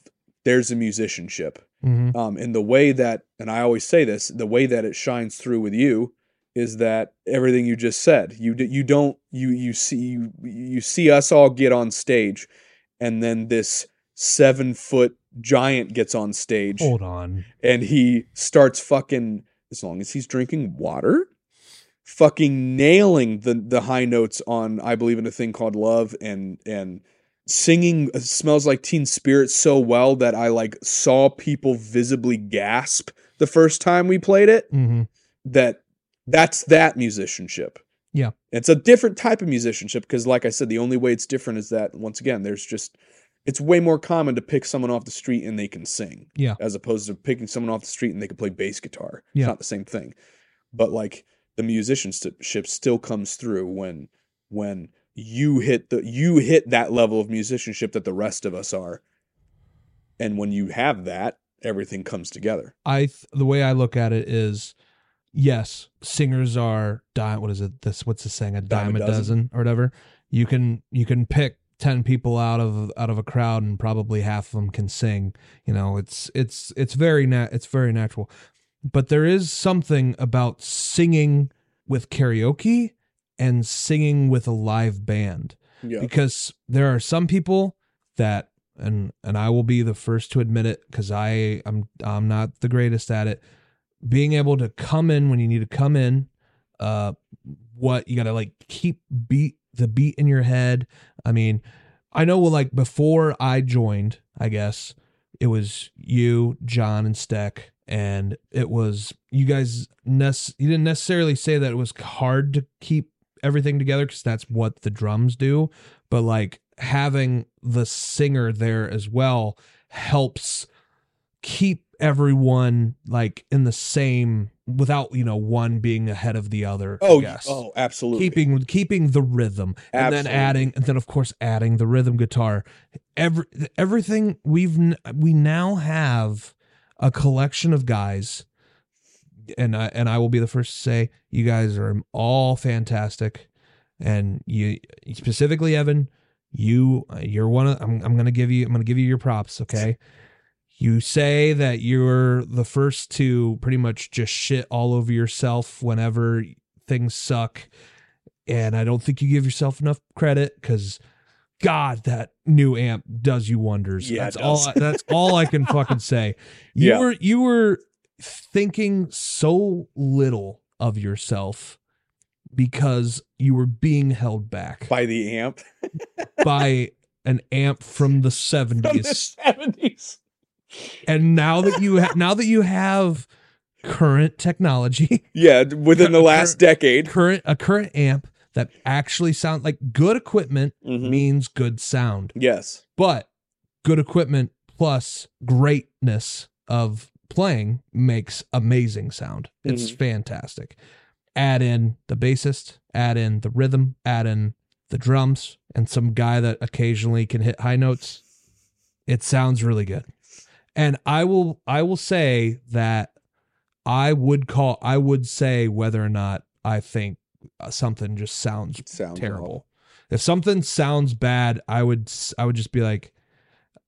there's a musicianship hmm um, and the way that and i always say this the way that it shines through with you is that everything you just said you you don't you you see you, you see us all get on stage and then this seven foot giant gets on stage Hold on. and he starts fucking as long as he's drinking water fucking nailing the the high notes on i believe in a thing called love and and singing uh, smells like teen spirit so well that i like saw people visibly gasp the first time we played it hmm that that's that musicianship Yeah. it's a different type of musicianship because like i said the only way it's different is that once again there's just it's way more common to pick someone off the street and they can sing Yeah. as opposed to picking someone off the street and they can play bass guitar Yeah. it's not the same thing but like the musicianship still comes through when when you hit the you hit that level of musicianship that the rest of us are and when you have that everything comes together I th- the way I look at it is, yes, singers are dime. What is it? This what's the saying? A dime, a dozen. or whatever. You can you can pick ten people out of out of a crowd, and probably half of them can sing. You know, it's it's it's very nat it's very natural. But there is something about singing with karaoke and singing with a live band yeah because there are some people that and and I will be the first to admit it cuz I I'm I'm not the greatest at it being able to come in when you need to come in uh what you got to like keep beat the beat in your head I mean I know well, like before I joined I guess it was you John and Steck and it was you guys nec- you didn't necessarily say that it was hard to keep everything together because that's what the drums do but like having the singer there as well helps keep everyone like in the same without you know one being ahead of the other oh yes. oh absolutely. Keeping keeping the rhythm and then adding and then of course adding the rhythm guitar. Every everything we've we now have a collection of guys and I and I will be the first to say you guys are all fantastic. And you specifically Evan you you're one of I'm I'm going to give you I'm going to give you your props okay you say that you're the first to pretty much just shit all over yourself whenever things suck. And I don't think you give yourself enough credit cuz god that new amp does you wonders. Yeah, that's all does. that's all I can *laughs* fucking say. You Yeah. were you were thinking so little of yourself because you were being held back. By the amp? *laughs* By an amp from the from 70s the 70s And now that you ha- now that you have current technology, *laughs* Yeah, within the last decade. current a current amp that actually sound like good equipment Mhm. means good sound. Yes. But good equipment plus greatness of playing makes amazing sound. It's Mhm. fantastic. Add in the bassist, add in the rhythm, add in the drums, and some guy that occasionally can hit high notes. It sounds really good. And I will I will say that I would call I would say whether or not I think uh, something just sounds sounds terrible. If something sounds bad, I would I would just be like,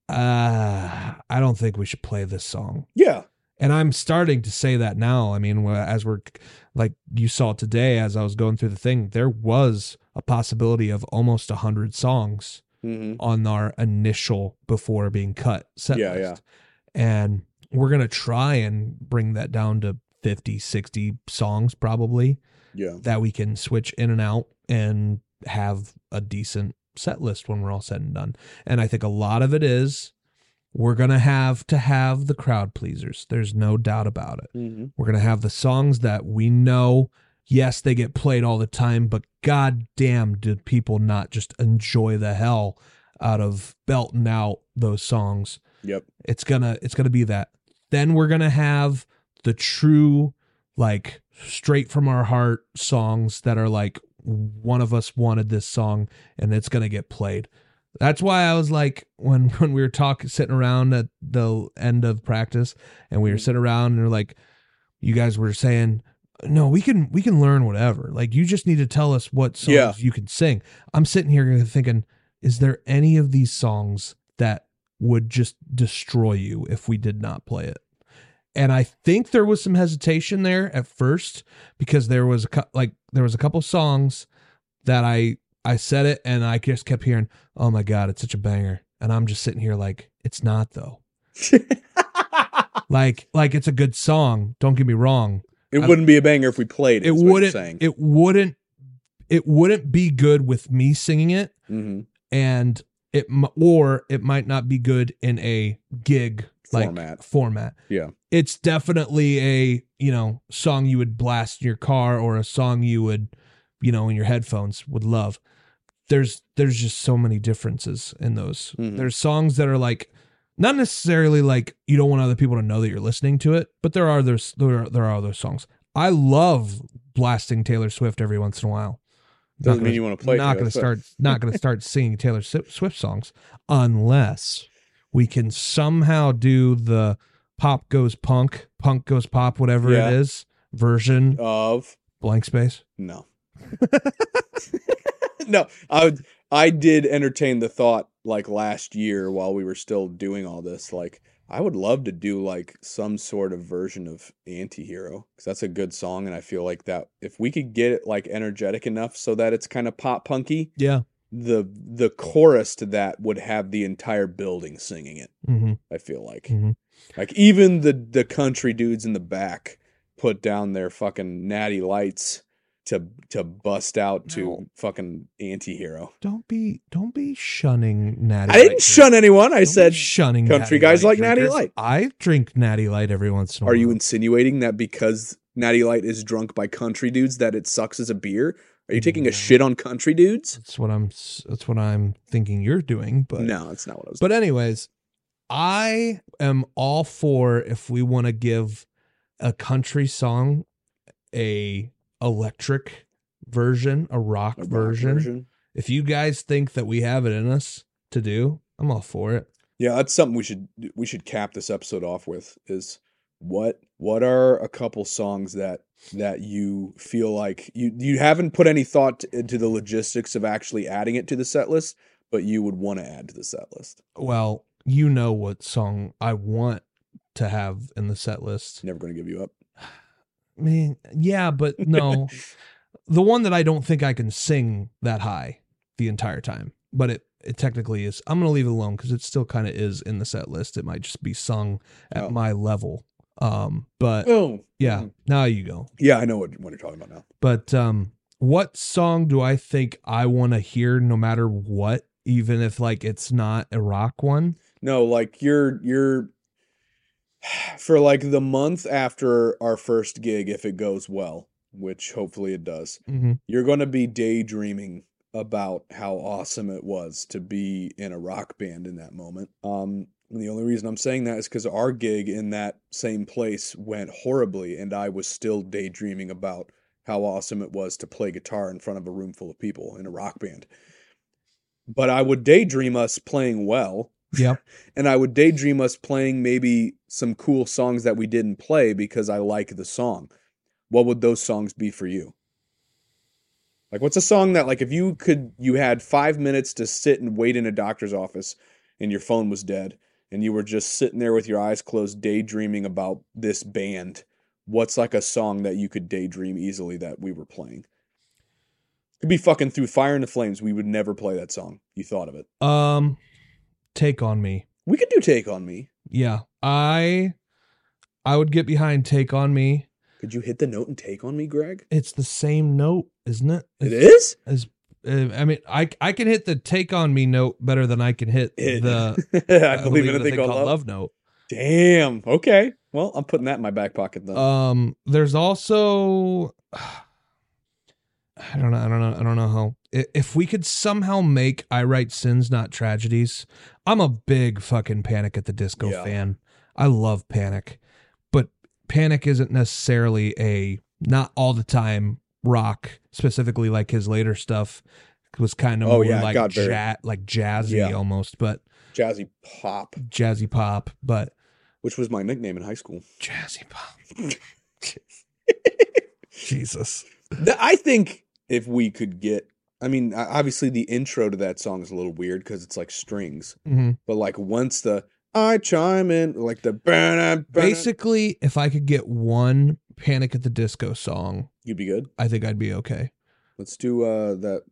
uh, I don't think we should play this song. Yeah. And I'm starting to say that now. I mean, as we're like you saw today, as I was going through the thing, there was a possibility of almost a hundred songs hmm on our initial before being cut set Yeah, list. yeah. And we're going to try and bring that down to 50, 60 songs probably Yeah. that we can switch in and out and have a decent set list when we're all said and done. And I think a lot of it is we're going to have to have the crowd pleasers. There's no doubt about it. hmm We're going to have the songs that we know, yes, they get played all the time, but god damn, did people not just enjoy the hell out of belting out those songs Yep. it's gonna it's gonna be that then we're gonna have the true like straight from our heart songs that are like one of us wanted this song and it's gonna get played that's why i was like when *laughs* when we were talking sitting around at the end of practice and we were Mhm. sitting around and we're like you guys were saying no we can we can learn whatever like you just need to tell us what songs Yeah. you can sing i'm sitting here thinking is there any of these songs that would just destroy you if we did not play it. And i think there was some hesitation there at first because there was a cou- like there was a couple songs that i i said it and i just kept hearing oh my god it's such a banger. And i'm just sitting here like it's not though. *laughs* Like like it's a good song don't get me wrong. It I- wouldn't be a banger if we played it. it wouldn't it wouldn't it wouldn't be good with me singing it. Hmm and it or it might not be good in a gig like Format. format. Yeah. It's definitely a, you know, song you would blast in your car or a song you would, you know, in your headphones would love. There's there's just so many differences in those. Mhm. There's songs that are like not necessarily like you don't want other people to know that you're listening to it, but there are those there are, there are those songs. I love blasting Taylor Swift every once in a while. Doesn't gonna- mean you want to play. not going to start not going to start *laughs* singing Taylor Swift songs unless we can somehow do the pop goes punk, punk goes pop, whatever Yeah. it is version of blank space. no. *laughs* no, I would, I did entertain the thought like last year while we were still doing all this. Like, I would love to do like some sort of version of Antihero because that's a good song, and I feel like that if we could get it like energetic enough so that it's kind of pop punky, Yeah. the the chorus to that would have the entire building singing it. hmm I feel like. Mhm. Like even the the country dudes in the back put down their fucking natty lights to to bust out to fucking anti-hero. Don't be don't be shunning Natty. I didn't Light shun anyone. I Don't said shunning country guys Light like Natty. Light. I drink Natty Light every once in a are while. Are you insinuating that because Natty Light is drunk by country dudes that it sucks as a beer? Are you taking No. a shit on country dudes? That's what I'm. That's what I'm thinking you're doing. But no, that's not what I was. But anyways, I am all for if we want to give a country song a electric version, a rock, A rock version. If you guys think that we have it in us to do, I'm all for it. Yeah, that's something we should we should cap this episode off with is what what are a couple songs that that you feel like you you haven't put any thought into the logistics of actually adding it to the set list, but you would want to add to the set list. Well, you know what song I want to have in the set list. Never going to give you up. I mean, yeah, but no. *laughs* the one that I don't think I can sing that high the entire time, but it it technically is. I'm gonna leave it alone because it still kind of is in the set list. It might just be sung at Oh. my level. Um, but Oh, yeah, now you go. yeah, I know what, what you're talking about now. But um, what song do I think I want to hear no matter what, even if like it's not a rock one? No, like you're you're *sighs* for like the month after our first gig, if it goes well, which hopefully it does, hmm you're going to be daydreaming about how awesome it was to be in a rock band in that moment. Um, and the only reason I'm saying that is because our gig in that same place went horribly, and I was still daydreaming about how awesome it was to play guitar in front of a room full of people in a rock band. But I would daydream us playing well, *laughs* Yep. and I would daydream us playing maybe some cool songs that we didn't play because I like the song. What would those songs be for you? Like what's a song that like if you could you had 5 minutes to sit and wait in a doctor's office and your phone was dead and you were just sitting there with your eyes closed daydreaming about this band, what's like a song that you could daydream easily that we were playing? Could be fucking through fire and the flames. We would never play that song. You thought of it. Um, take on me. We could do Take on Me. Yeah, I, I would get behind take on me. Could you hit the note and take on me, Greg? It's the same note, isn't it? It is? As uh, I mean, I I can hit the take on me note better than I can hit *laughs* It- the I believe in a thing called love. love note. Damn. Okay. Well, I'm putting that in my back pocket though. Um, there's also *sighs* I don't know, I don't know, I don't know how if we could somehow make I write sins not tragedies. I'm a big fucking Panic at the Disco Yeah. fan. I love Panic, but Panic isn't necessarily a not all the time rock. Specifically, like his later stuff was kind of Oh, more yeah, like very- like jazzy Yeah. almost, but Jazzy Pop, jazzy pop, but which was my nickname in high school. jazzy pop. *laughs* Jesus. I think if we could get, I mean, obviously the intro to that song is a little weird because it's like strings, hmm but like once the I chime in, like the ba Basically, if I could get one Panic at the Disco song, you'd be good. I think I'd be okay. Let's do uh that.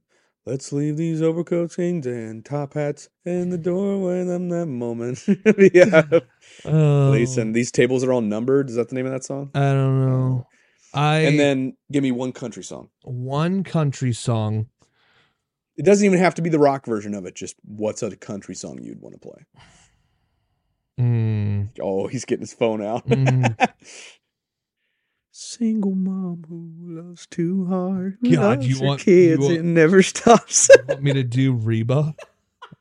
Let's leave these overcoats hanged and top hats in the doorway. Them that moment. *laughs* yeah. *laughs* Oh, and these tables are all numbered. Is that the name of that song? I don't know. I And then give me one country song. one country song. It doesn't even have to be the rock version of it. Just what's a country song you'd want to play? Mm, Oh, he's getting his phone out. Mm. *laughs* Single mom who loves too hard. who God, you want- kids you want- and never stops. *laughs* want me to do Reba?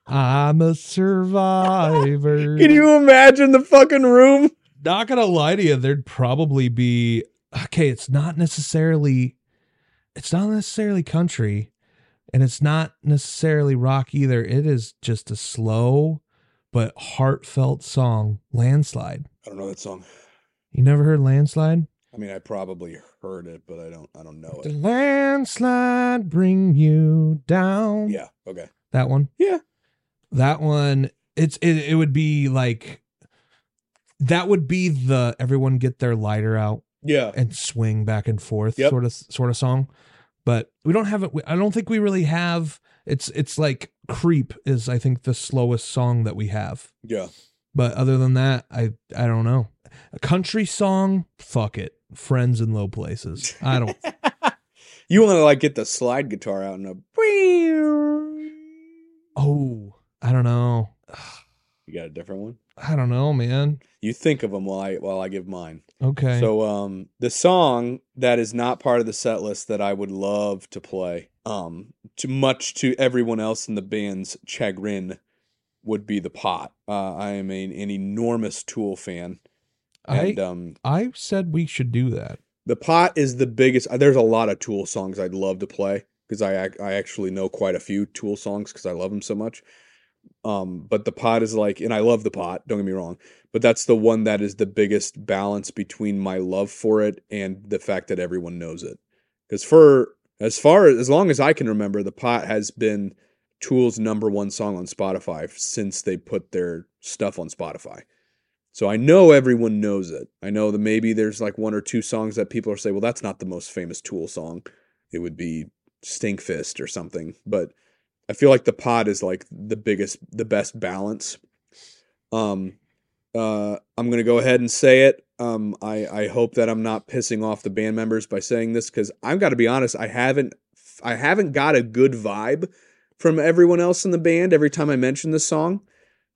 I'm a survivor. *laughs* Can you imagine the fucking room? Not gonna lie to you, there'd probably be okay. It's not necessarily, it's not necessarily country, and it's not necessarily rock either. It is just a slow but heartfelt song. Landslide. I don't know that song. You never heard Landslide? I mean, I probably heard it, but I don't. I don't know it. The landslide bring you down. Yeah. Okay. that one. Yeah. That one. It's it. It would be like. That would be the everyone get their lighter out Yeah. and swing back and forth Yep. sort of sort of song but we don't have it i don't think we really have it's it's like creep is i think the slowest song that we have Yeah. but other than that i i don't know a country song fuck it friends in low places i don't *laughs* You want to like get the slide guitar out and a. oh i don't know You got a different one. I don't know man You think of them while I while I give mine. okay So um the song that is not part of the set list that I would love to play, um, to much to everyone else in the band's chagrin, would be the pot. Uh, I am an, an enormous Tool fan. i um i said we should do that the pot is the biggest uh, there's a lot of Tool songs I'd love to play because I I actually know quite a few Tool songs because I love them so much. Um, but the pot is like, and I love the pot. Don't get me wrong, but that's the one that is the biggest balance between my love for it and the fact that everyone knows it. Because for as far as long as I can remember, the pot has been Tool's number one song on Spotify since they put their stuff on Spotify. So I know everyone knows it. I know that maybe there's like one or two songs that people are saying, well, that's not the most famous Tool song. It would be Stinkfist or something. But I feel like the pot is like the biggest, the best balance. Um, uh, I'm gonna go ahead and say it. Um, I I hope that I'm not pissing off the band members by saying this because I've got to be honest. I haven't I haven't got a good vibe from everyone else in the band every time I mention this song,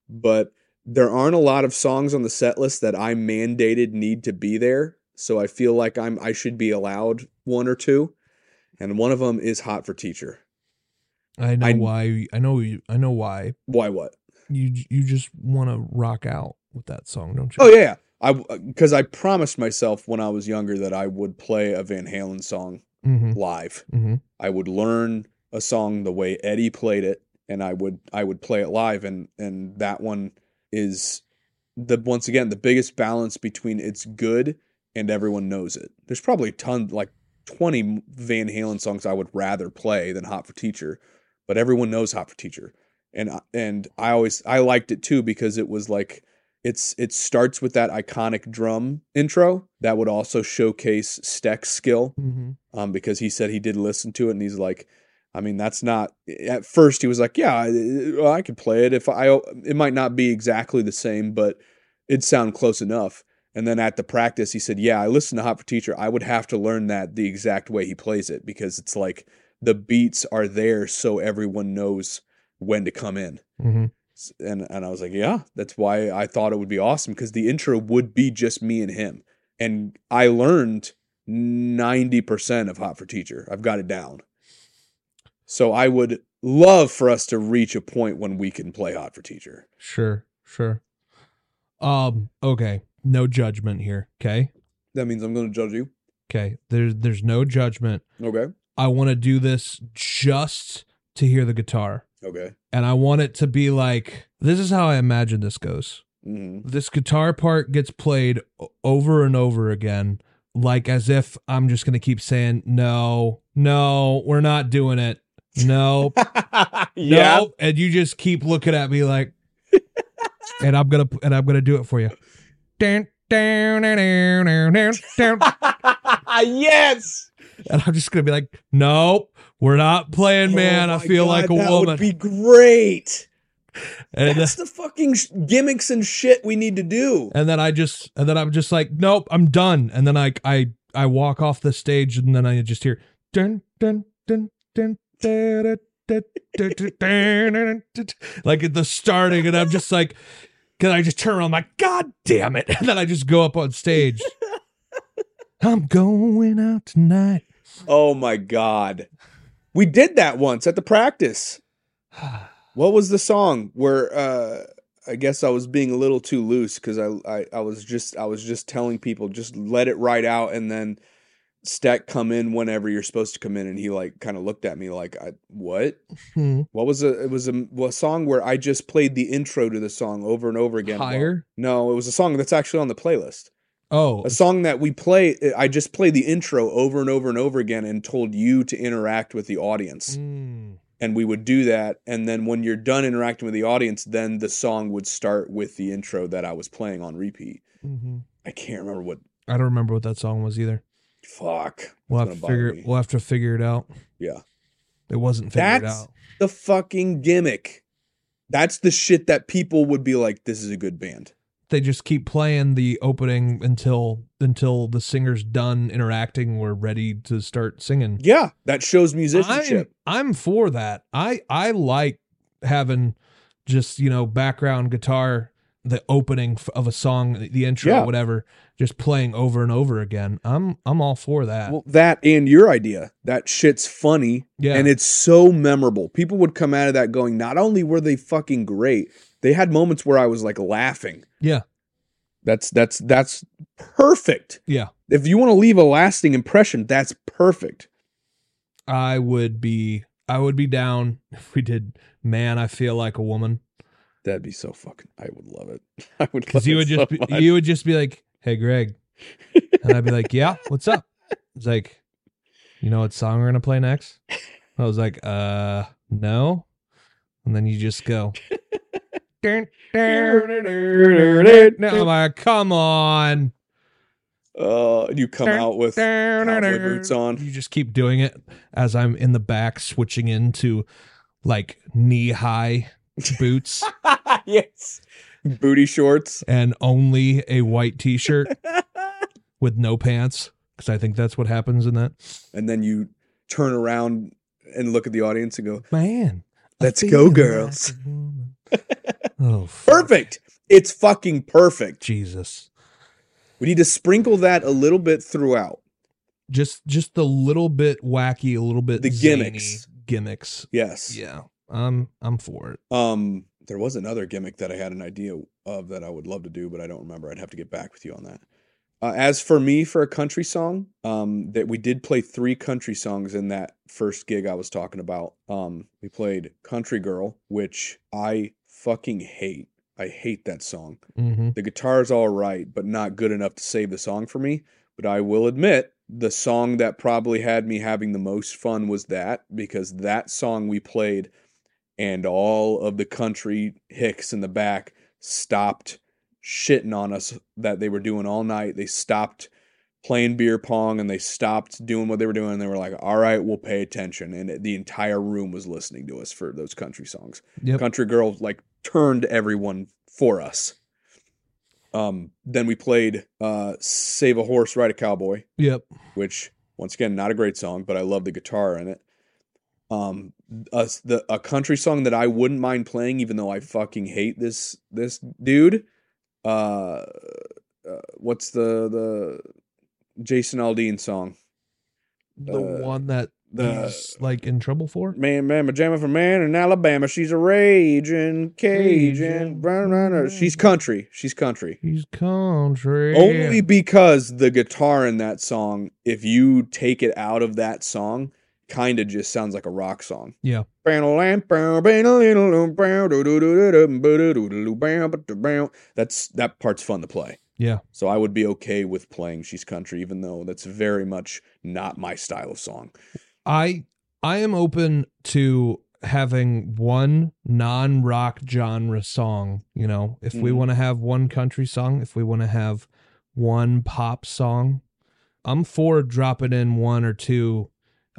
but there aren't a lot of songs on the set list that I mandated need to be there. So I feel like I'm I should be allowed one or two, and one of them is "Hot for Teacher." I know I- why. I know. you- I know why. Why? What? You you just want to rock out with that song, don't you? Oh yeah. I because I promised myself when I was younger that I would play a Van Halen song Mm-hmm. live. Mm-hmm. I would learn a song the way Eddie played it, and I would I would play it live, and and that one is the once again the biggest balance between it's good and everyone knows it. There's probably a ton like 20 Van Halen songs I would rather play than Hot for Teacher, but everyone knows Hot for Teacher, and I- and I always I liked it too because it was like it's it starts with that iconic drum intro that would also showcase Steck's skill Mm-hmm. um, because he said he did listen to it and he's like, I mean, that's not. At first, he was like, "Yeah, I, I could play it if I. It might not be exactly the same, but it'd sound close enough." And then at the practice, he said, "Yeah, I listened to Hot for Teacher. I would have to learn that the exact way he plays it because it's like the beats are there so everyone knows when to come in." Mm-hmm. And and I was like, "Yeah, that's why I thought it would be awesome because the intro would be just me and him." And I learned 90% of Hot for Teacher. I've got it down. So I would love for us to reach a point when we can play Hot for Teacher. Sure. Sure. Um. Okay. No judgment here. Okay. That means I'm going to judge you. Okay. There's there's no judgment. Okay. I want to do this just to hear the guitar, Okay. and I want it to be like this is how I imagine this goes. hmm this guitar part gets played over and over again like as if i'm just going to keep saying no no we're not doing it no *laughs* yeah. no and you just keep looking at me like *laughs* and i'm going to and i'm going to do it for you *laughs* dun, dun, dun, dun, dun. yes. And i'm just to be like nope we're not playing oh man. Oh i feel God, like a that woman. would be great. and, That's the fucking sh- gimmicks and shit we need to do. and then i just and then i'm just like nope i'm done. And then i i i walk off the stage and then i just hear dun dun dun dun da, da, da, da, da, dun, dun, dun, dun, like at the starting and i'm just like can i just turn around? I'm like god damn it. *laughs* And then i just go up on stage *laughs* i'm going out tonight Oh my god. We did that once at the practice. *sighs* What was the song where uh I guess I was being a little too loose cuz I, I I was just I was just telling people just let it ride out and then Stack come in whenever you're supposed to come in and he like kind of looked at me like I what? Hmm. What was a it was a, a song where I just played the intro to the song over and over again. higher No, it was a song that's actually on the playlist. Oh. A song that we play I just played the intro over and over and over again and told you to interact with the audience. Mm, and we would do that. And then when you're done interacting with the audience then the song would start with the intro that i was playing on repeat. Mhm. i can't remember what i don't remember what that song was either. Fuck. We'll have to figure me. we'll have to figure it out. Yeah. It wasn't figured That's- out. the fucking gimmick. That's the shit that people would be like this is a good band they just keep playing the opening until until the singer's done interacting we're ready to start singing. Yeah that shows musicianship. I'm, I'm for that. I i like having just you know background guitar the opening of a song the intro Yeah. whatever just playing over and over again. I'm i'm all for that. Well that and your idea. That shit's funny yeah. and it's so memorable. People would come out of that going not only were they fucking great they had moments where i was like laughing yeah That's that's that's perfect. yeah If you want to leave a lasting impression, that's perfect. i would be i would be down *laughs* if we did man i feel like a woman That'd be so fucking. I would love it. *laughs* I would because love you would so just be, much. you would just be like, "Hey, Greg," and I'd be like, "Yeah, *laughs* what's up?" It's like, you know what song we're gonna play next? I was like, "Uh, no," and then you just go. "Dun, dun, I'm like, come on. Uh, you come out with cowboy boots on. You just keep doing it as I'm in the back switching into like knee high boots yes, booty shorts. and only a white t shirt with no pants. Because I think that's what happens in that. and then you turn around and look at the audience and go, Man. Let's go, girls. woman. Oh, fuck. "Perfect." It's fucking perfect. Jesus. We need to sprinkle that a little bit throughout. Just just a little bit wacky, a little bit The gimmicks. Gimmicks. Yes. Yeah. I'm I'm for it. Um, there was another gimmick that I had an idea of that I would love to do, but I don't remember. I'd have to get back with you on that. Uh, as for me, for a country song, um, that we did play three country songs in that first gig I was talking about. Um, we played "Country Girl," which I fucking hate. I hate that song. hmm The guitar's all right, but not good enough to save the song for me. But I will admit, the song that probably had me having the most fun was that because that song we played and all of the country hicks in the back stopped shitting on us that they were doing all night. They stopped playing beer pong and they stopped doing what they were doing. And they were like, all right, we'll pay attention. And the entire room was listening to us for those country songs. Yep. Country Girl like turned everyone for us. Um, then we played uh, "Save a Horse, Ride a Cowboy," Yep. which once again not a great song, but I love the guitar in it. Um, a, the a country song that I wouldn't mind playing, even though I fucking hate this this dude. Uh, uh what's the the Jason Aldean song? The Uh, one that the- he's like in trouble for. Man, man, my pajama for man in Alabama. She's a raging Cajun. Cajun. She's country. She's country. She's country. Only because the guitar in that song, if you take it out of that song, kind of just sounds like a rock song. Yeah. That's that part's fun to play. Yeah. So I would be okay with playing She's Country, even though that's very much not my style of song. I I am open to having one non-rock genre song, you know. If we Mhm. want to have one country song, if we want to have one pop song, I'm for dropping in one or two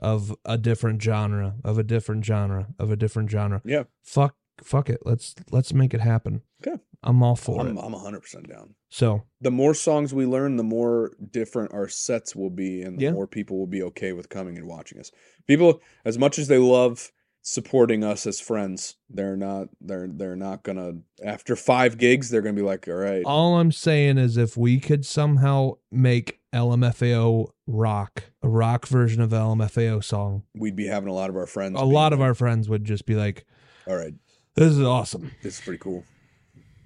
of a different genre, of a different genre, of a different genre. Yeah. Fuck fuck it. Let's let's make it happen. Okay. I'm all for I'm, it. I'm 100% down. So, The more songs we learn, the more different our sets will be, and the Yeah. more people will be okay with coming and watching us. People, as much as they love supporting us as friends, they're not they're they're not gonna after five gigs they're gonna be like, all right, all I'm saying is if we could somehow make LMFAO rock, a rock version of LMFAO song, we'd be having a lot of our friends. a lot of our friends would just be like, all right, "This is awesome." this is pretty cool.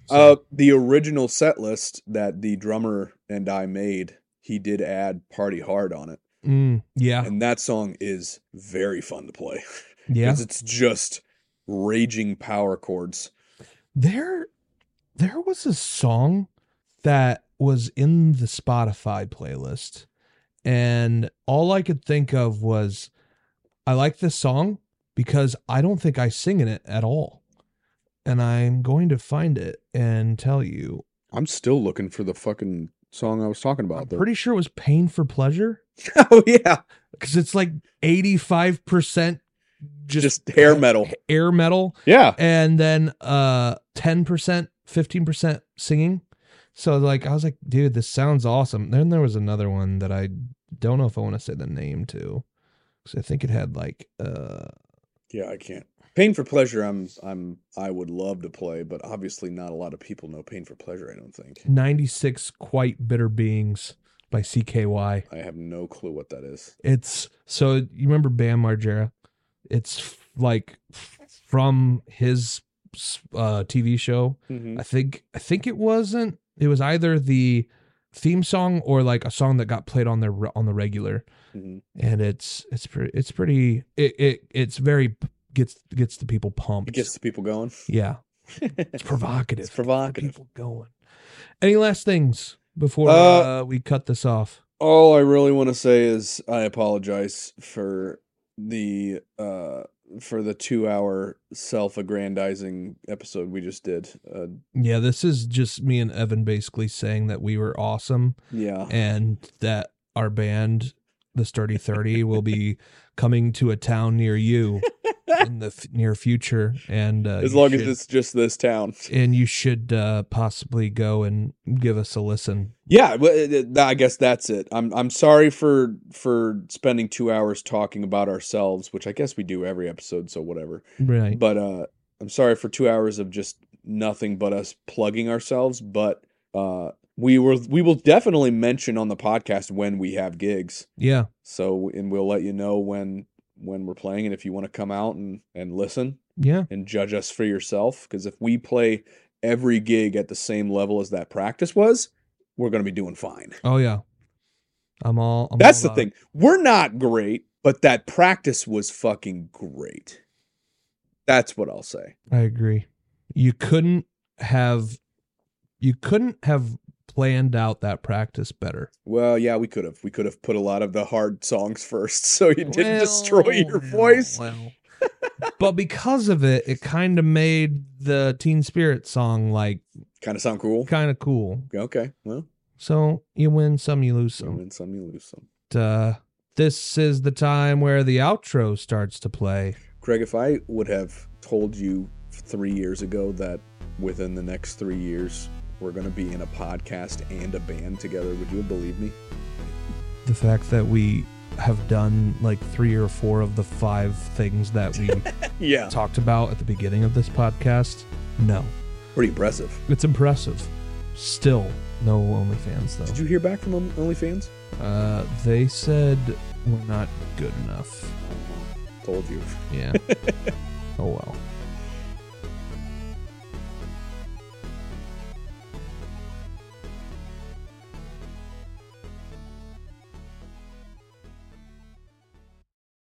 So, Uh, the original set list that the drummer and I made, he did add "Party Hard" on it, mm, yeah, and that song is very fun to play. *laughs* yeah. 'Cause it's just raging power chords. There, there was a song that was in the Spotify playlist, and all I could think of was, I like this song because I don't think I sing in it at all, and I'm going to find it and tell you. I'm still looking for the fucking song I was talking about. I'm. Pretty sure it was "Pain for Pleasure." *laughs* oh yeah, because it's like 85% just, just, hair metal. *laughs* air metal Yeah, and then uh 10% 15% singing so like i was like dude this sounds awesome then there was another one that i don't know if i want to say the name to because i think it had like uh yeah. I can't. Pain for pleasure. I'm. I'm. I would love to play, but obviously not a lot of people know Pain for pleasure. I don't think. 96 quite bitter beings by cky I have no clue what that is. it's so you remember bam margera it's like from his uh tv show Mm-hmm. I think I think it wasn't. It was either the theme song or like a song that got played on the on the regular, hmm and it's it's pretty it's pretty it, it it's very gets gets the people pumped. It gets the people going. yeah, *laughs* it's provocative. It's provocative. People going. Any last things before Uh, uh, we cut this off? All I really want to say is I apologize for the uh for the two hour self aggrandizing episode we just did. Uh, Yeah, this is just me and Evan basically saying that we were awesome yeah. and that our band, the Sturdy Thirty, will be coming to a town near you in the f- near future, and uh, as long should- as it's just this town. and you should uh, possibly go and give us a listen. Yeah, well, it- it- I guess that's it. I'm I'm sorry for for spending two hours talking about ourselves, which I guess we do every episode, so whatever. Right. But uh, I'm sorry for two hours of just nothing but us plugging ourselves, but uh, we were we will definitely mention on the podcast when we have gigs. Yeah. So and we'll let you know when when we're playing and if you want to come out and and listen Yeah. and judge us for yourself because if we play every gig at the same level as that practice was, we're going to be doing fine. Oh yeah. I'm all. I'm That's all the thing. it. We're not great, but that practice was fucking great. That's what I'll say. I agree. You couldn't have. You couldn't have planned out that practice better. Well, yeah, we could have. We could have put a lot of the hard songs *laughs* first so you didn't destroy your Well, voice. well. but because of it, it kind of made the Teen Spirit song like Kind of sound cool. kind of cool. Okay. Well, So you win some, you lose you some. win some, you lose some. Uh, this is the time where the outro starts to play. Greg, if I would have told you three years ago that within the next three years we're going to be in a podcast and a band together, would you have believed me? The fact that we have done like three or four of the five things that we *laughs* Yeah. talked about at the beginning of this podcast, no. Pretty impressive. It's impressive. Still, no OnlyFans though. Did you hear back from OnlyFans? Uh, they said we're not good enough. Told you. Yeah. *laughs* oh well.